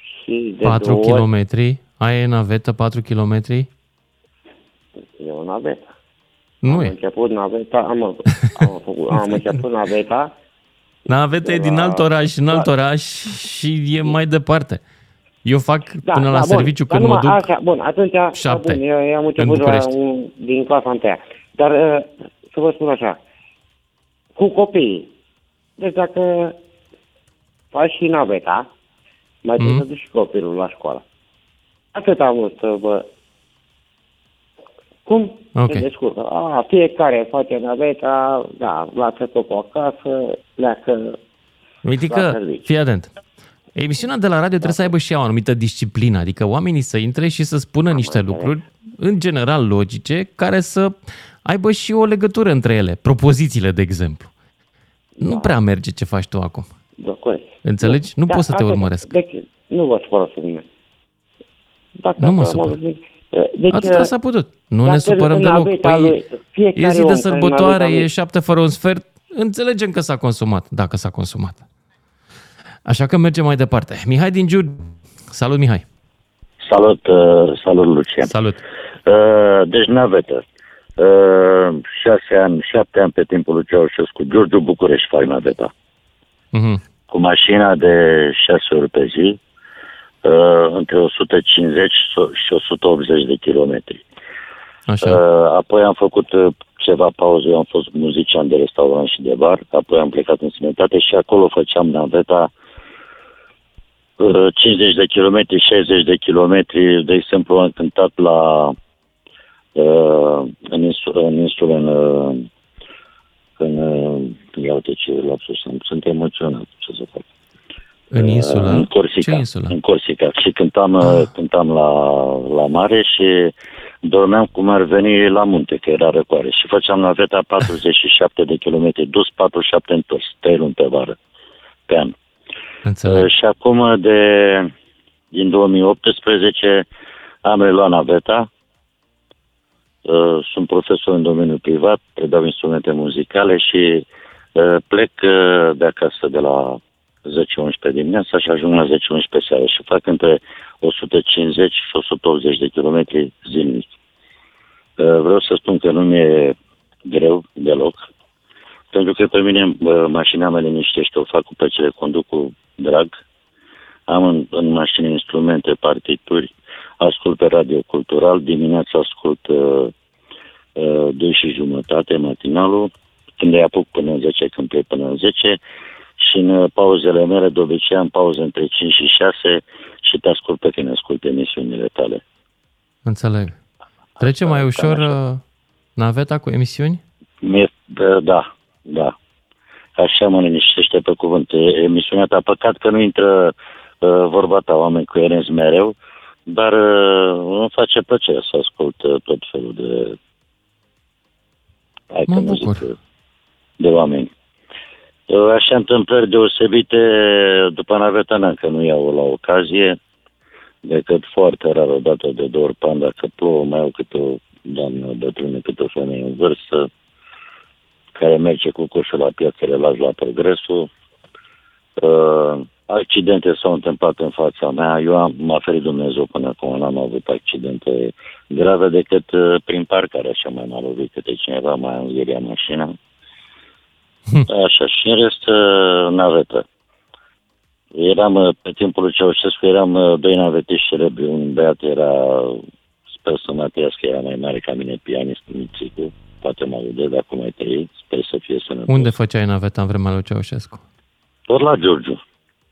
și de 4 kilometri? Ai navetă 4 kilometri? E o navetă. Nu am e. început naveta, am, am, făcut, am început naveta. Naveta e din alt oraș în alt oraș și e mai departe. Eu fac da, până la da, serviciu bun, când mă duc așa, bun, atunci, șapte bun, eu, eu am în început la București. un, din clasa întâia. Dar uh, să vă spun așa, cu copiii, deci dacă faci și naveta, mai Mhm. trebuie să duci și copilul la școală. Atât am vrut să vă... Cum Ok. se descurcă? A, fiecare face naveta, da, lasă totul acasă, pleacă Uite la că, serviciu. fii atent, emisiunea de la radio trebuie să aibă și ea o anumită disciplină, adică oamenii să intre și să spună niște lucruri, în general logice, care să aibă și o legătură între ele, propozițiile, de exemplu. Nu prea merge ce faci tu acum. Da, corect. Înțelegi? Nu Da, pot să te atât. urmăresc. Deci, nu vă supărați pe mine. Dacă Nu mă am supăr. auzit- Deci, Atâta s-a putut. Nu ne dacă supărăm în deloc. naveta Păi, lui, fiecare e zi om de care în sărbătoare, naveta e lui- șapte fără un sfert. Înțelegem că s-a consumat, dacă s-a consumat. Așa că mergem mai departe. Mihai din Giurgiu. Salut, Mihai. Salut, uh, salut Lucian. Salut. Uh, deci navetă. Uh, șase ani, șapte ani pe timpul lui Ceaușescu, Giurgiu București fac naveta. Mhm. Cu mașina de 6 ori pe zi, uh, între 150 și 180 de kilometri. Așa. Uh, apoi am făcut uh, ceva pauze, eu am fost muzician de restaurant și de bar, apoi am plecat în sănătate și acolo făceam naveta uh, 50 de kilometri, 60 de kilometri, de exemplu am cântat la uh, în insulă, în, insulă, în, uh, în uh, ia uite ce lapsus am, sunt emoționat, ce să fac. În insulă? În Corsica. Ce insulă? În Corsica. Și cântam, ah. cântam la, la mare și dormeam cum ar veni la munte, că era răcoare. Și făceam naveta 47 de kilometri, dus 47 întors, 3 luni pe vară, pe an. Înțeleg. Uh, și acum, de, din 2018, am reluat naveta. Uh, Sunt profesor în domeniul privat, predau instrumente muzicale și uh, plec uh, de acasă de la 10-11 dimineața și ajung la 10-11 seara și fac între 150 și 180 de kilometri zilnic. Uh, Vreau să spun că nu mi-e greu deloc, pentru că pe mine uh, mașina mea liniștește, o fac cu plăcere, conduc cu drag. Am în, în mașină instrumente, partituri, ascult pe radio cultural, dimineața ascult uh, uh, 2 și jumătate matinalul, când îi apuc până în 10, când plec până în 10 și în uh, pauzele mele, de obicei am pauze între 5 și 6 și te ascult pe tine, ascult emisiunile tale. Înțeleg. Trece mai ușor uh, naveta cu emisiuni? Mie, da, da, da. Așa mă liniștește pe cuvânt. E- Emisiunea ta, păcat că nu intră uh, vorba ta oameni coerenți mereu, dar uh, îmi face plăcere să ascult uh, tot felul de hai că Mă nu bucur. zic, uh, de oameni. Uh, Așa întâmplări deosebite după naveta mea, că nu iau la ocazie, decât foarte rar o dată de două ori pe an, dacă plouă, mai au câte o doamnă bătrână, câte o femeie în vârstă, care merge cu coșul la piață, le las la progresul. Uh, accidente s-au întâmplat în fața mea. Eu am, m-a ferit Dumnezeu până acum, n-am avut accidente grave decât uh, prin parcare, așa mai m-a lovit câte cineva, mai am învieria mașina. Așa, și în rest, uh, navetă. Eram, uh, pe timpul lui Ceaușescu, eram uh, doi navetiști celebri. Un băiat era sper să mai trăiască, era mai mare ca mine, pianist, Mițicu, poate mă aude dacă mai trăit, sper să fie sănătos. Unde făceai naveta în vremea lui Ceaușescu? Tot la Giurgiu.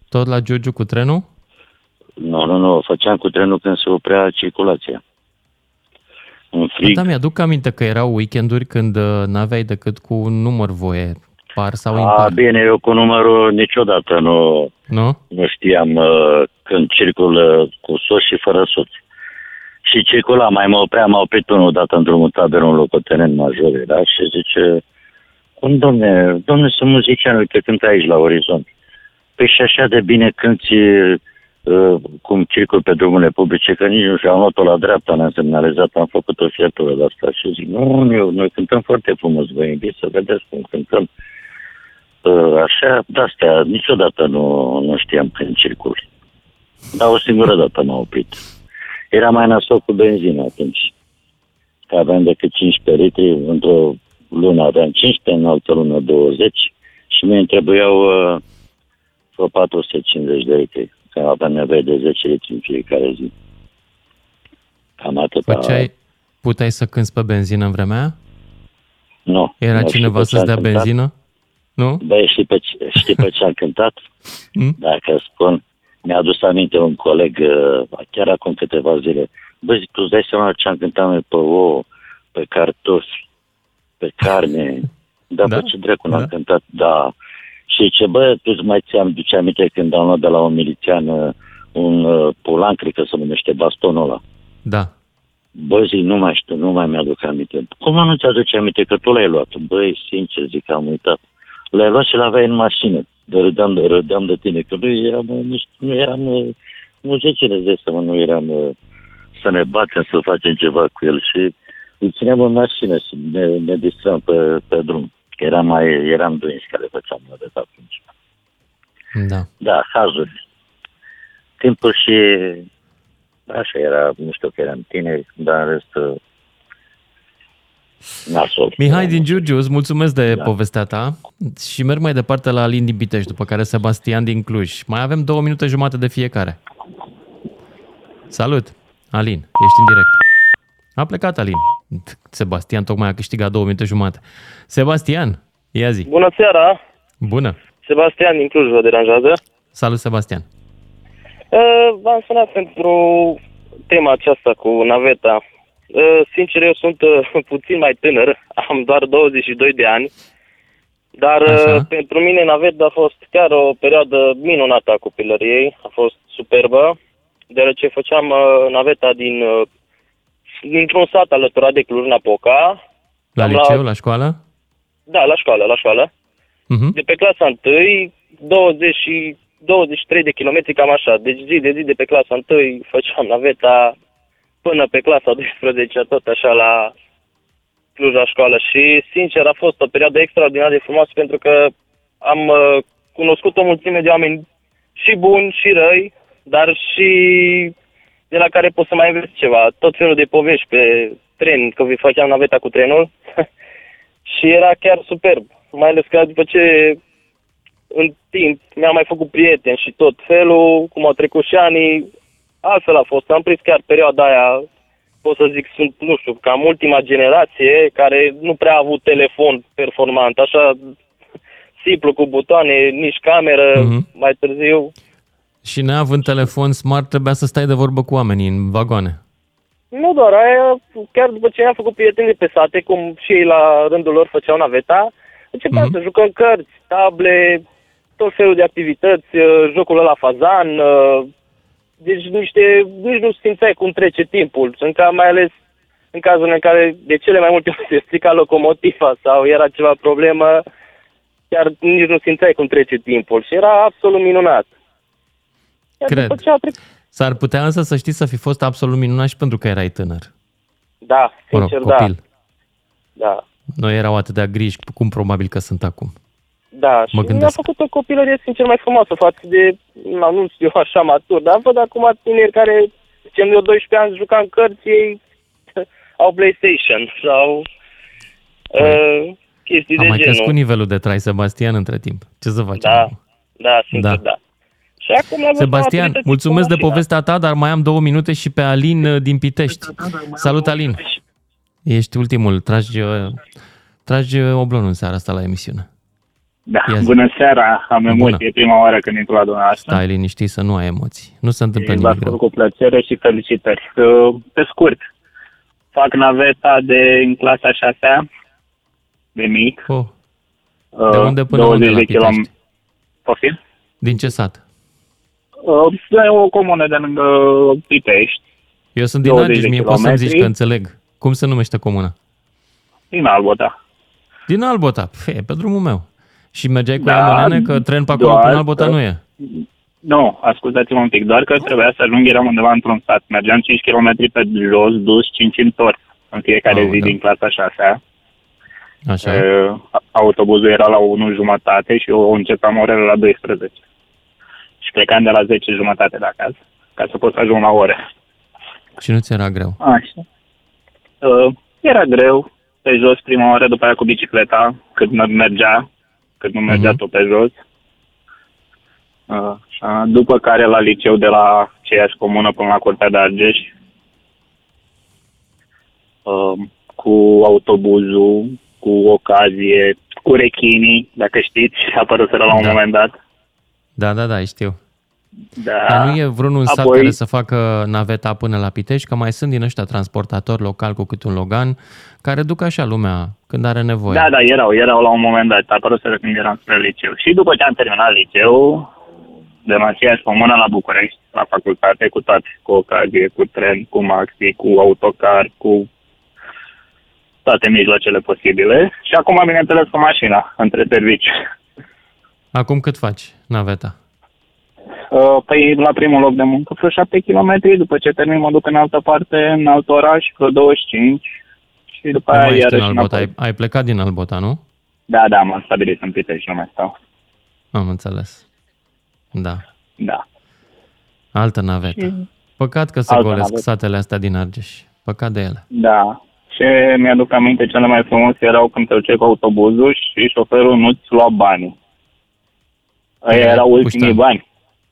Tot la Giurgiu cu trenul? Nu, nu, nu, făceam cu trenul când se oprea circulația. În frig. Da, mi-aduc aminte că erau weekenduri când uh, n-aveai decât cu un număr voie, par sau A, impar. bine, eu cu numărul niciodată nu, Nu? nu știam uh, când circul cu soț și fără soț. Și circula, mai mă oprea, m-a oprit unul odată în drumul taberă, un locotenent major era și zice, cum domne, domne, sunt muzician, uite, cânt aici la orizont. Păi și așa de bine cânti uh, cum circul pe drumurile publice, că nici nu și-am luat-o la dreapta, ne-am semnalizat, am făcut o fiertură de asta și zic, nu, eu, noi cântăm foarte frumos, vă invit să vedeți cum cântăm. Uh, așa, de-astea, niciodată nu, nu știam când circul. Dar o singură dată m-a oprit. Era mai nasol cu benzină atunci. Că aveam decât 15 litri, într-o lună aveam 15, în altă lună 20 și mi îmi trebuiau uh, vreo 450 de litri, că aveam nevoie de 10 litri în fiecare zi. Cam atâta. Făceai, puteai să cânți pe benzină în vremea aia? Nu. Era nu, cineva știi pe ce să-ți am dea cântat? benzină? Nu? Băi, știi pe, ce- știi pe ce am cântat? Mm? Dacă spun, mi-a adus aminte un coleg, uh, chiar acum câteva zile. Bă, zic, tu îți dai seama ce am cântat noi pe ouă, pe cartofi, pe carne. Da, da? ce dracu n-am cântat? Da. Și ce bă, tu îți mai ți-am duce aminte când am luat de la un milițian uh, un uh, pulan, cred că se numește bastonul ăla. Da. Bă, zic, nu mai știu, nu mai mi-aduc aminte. Cum nu ți-aduce aminte că tu l-ai luat? Băi, sincer, zic, am uitat. L-ai luat și l-aveai în mașină. De râdeam, de, râdeam de tine, că nu eram, uh, nu, știu, nu eram, uh, nu știu cine de să nu eram uh, să ne batem, să facem ceva cu el și îl țineam în mașină și ne, ne distram pe, pe drum. Că eram, mai, eram doi care făceam noi de atunci. Da. Da, hazuri. Timpul și așa era, nu știu că eram tineri, dar în rest uh, nasol. Mihai din Giurgiu, îți mulțumesc de da. povestea ta și merg mai departe la Alin din Pitești, după care Sebastian din Cluj. Mai avem două minute jumate de fiecare. Salut! Alin, ești în direct. A plecat Alin. Sebastian tocmai a câștigat două minute jumate. Sebastian, ia zi. Bună seara! Bună! Sebastian din Cluj vă deranjează. Salut, Sebastian. Uh, v-am sunat pentru tema aceasta cu naveta. Uh, sincer, eu sunt uh, puțin mai tânăr, am doar 22 de ani, dar uh, pentru mine naveta a fost chiar o perioadă minunată a copilăriei, a fost superbă, deoarece făceam uh, naveta din, uh, dintr-un sat alăturat de Cluj-Napoca. La Am liceu, la școală? Da, la școală, la școală. Mhm. De pe clasa 1, 20 și 23 de kilometri, cam așa. Deci zi de zi de pe clasa 1 făceam naveta până pe clasa 12, tot așa la Cluj la școală. Și, sincer, a fost o perioadă extraordinar de frumoasă pentru că am uh, cunoscut o mulțime de oameni și buni și răi, dar și de la care poți să mai înveți ceva. Tot felul de povești pe tren, că vi făceam naveta cu trenul. și era chiar superb. Mai ales că după ce în timp mi-am mai făcut prieteni și tot felul, cum au trecut și anii, altfel a fost. Am prins chiar perioada aia, pot să zic, sunt, nu știu, cam ultima generație care nu prea a avut telefon performant, așa simplu cu butoane, nici cameră, Mhm. mai târziu. Și neavând telefon smart, trebuia să stai de vorbă cu oamenii în vagoane. Nu doar aia, chiar după ce am făcut prieteni de pe sate, cum și ei la rândul lor făceau naveta, începeam să jucăm cărți, table, tot felul de activități, uh, jocul ăla fazan, uh, deci niște, nici nu simțeai cum trece timpul, sunt ca mai ales în cazul în care de cele mai multe ori se strica locomotiva sau era ceva problemă, chiar nici nu simțeai cum trece timpul și era absolut minunat. Iar Cred. după ce a trecut, S-ar putea însă să știi să fi fost absolut minunat și pentru că erai tânăr. da, Mă rog, sincer, da. copil. Da. Nu erau atâtea griji cum probabil că sunt acum. Da, și Mă mi-a gândesc. făcut o copilărie sincer mai frumoasă față de, na, nu știu, așa matur, dar văd acum tineri care, zicem, eu 12 ani jucam cărți, ei au PlayStation sau uh, chestii A de mai genul. crescut nivelul de trai, Sebastian, între timp. Ce să facem? Da, da, sincer, Da. da. da. Și acum le-am Sebastian, autorității mulțumesc cu de mașina. povestea ta, dar mai am două minute și pe Alin uh, din Pitești. Salut, Alin! Ești ultimul, tragi, uh, tragi uh, oblonul în seara asta la emisiune. Da, Ia zi. bună seara, am Bună. emoții, e prima oară când intru la dumneavoastră. Stai liniștit să nu ai emoții. Nu se întâmplă Vă nimic ascult rău. cu plăcere și felicitări. Uh, Pe scurt, fac naveta de în clasa 6 de mic. Oh. Uh, De unde până 20 unde la de kilom- Pitești? Poftim? Din ce sat? Uh, E o comună de lângă Pitești, Eu sunt din 20 Argeș, de mie poți să-mi zici kilometri. că înțeleg. Cum se numește comuna? din Albota. Din Albota. Pf, e pe drumul meu. Și mergeai cu Da, ea, mânene, că tren pe acolo doar până Albota că- nu e. Nu, ascultați-mă un pic, doar că trebuia să ajung, eram undeva într-un sat. Mergeam 5 km pe jos, dus 5 întors în fiecare Aoleu. zi din clasa 6 Așa. Uh, autobuzul era la 1 jumătate și eu începeam orele la 12. Și plecam de la 10 jumătate de acasă, ca să pot să ajung la ore. Și nu ți era greu. Așa. Uh, era greu, pe jos prima oară, după aia cu bicicleta, cât mă mergea, cât nu mergea Mhm. tot pe jos. Uh, așa. După care la liceu de la aceeași comună până la Curtea de Argeș, uh, cu autobuzul, cu ocazie, cu rechinii, dacă știți, a apărut la un Da. moment dat. Da, da, da, știu. Da. Dar nu e vreunul sat Apoi- care să facă naveta până la Pitești, că mai sunt din ăștia transportatori local cu cât un Logan, care duc așa lumea când are nevoie. Da, da, erau, erau la un moment dat, a apărut când eram spre liceu. Și după ce am terminat liceu, de la aceeași comună la București, la facultate, cu toate, cu ocazie, cu tren, cu maxi, cu autocar, cu toate mijloacele posibile. Și acum, bineînțeles, cu mașina, între servici. Acum cât faci naveta? Uh, Păi, la primul loc de muncă, vreo 7 km, după ce termin, mă duc în altă parte, în alt oraș, vreo 25, și după Nu aia mai ești în iarăși Albota, înapoi. ai, ai plecat din Albota, nu? Da, da, m-am stabilit în Pitești, nu mai stau. Am înțeles. Da. Da. Altă navetă. Și- Păcat că se Altă golesc navetă. satele astea din Argeș. Păcat de ele. Da. Ce mi-aduc aminte cele mai frumoase erau când te duceai cu autobuzul și șoferul nu-ți lua banii. Aia Da, erau ultimii puștan. bani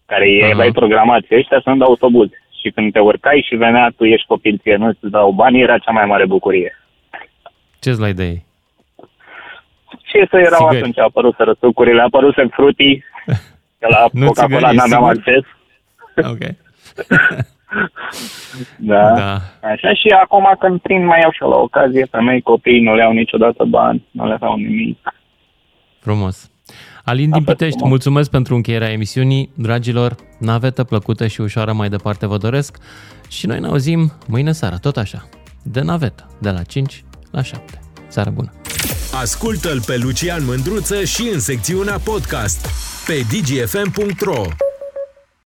care ei Aha. aveai programați. Ăștia sunt de autobuz. Și când te urcai și venea, tu ești copil, ție nu-ți dau bani, era cea mai mare bucurie. Ce-ți la idei? Ce să erau Țigări. atunci? A apărut sucurile, a apărut frutii, că la Nu Coca-Cola țigări, n-aveam sigur? acces. Ok. Da. Da. Așa și acum când prind mai iau și eu la ocazie, femei, copii, nu le iau niciodată bani, nu le dau nimic. Frumos. Alin din Pitești, mulțumesc pentru încheierea emisiunii. Dragilor, navetă plăcută și ușoară mai departe vă doresc și noi ne auzim mâine seara, tot așa, de navetă, de la 5 la 7. Seară bună! Ascultă-l pe Lucian Mândruță și în secțiunea podcast pe dgfm.ro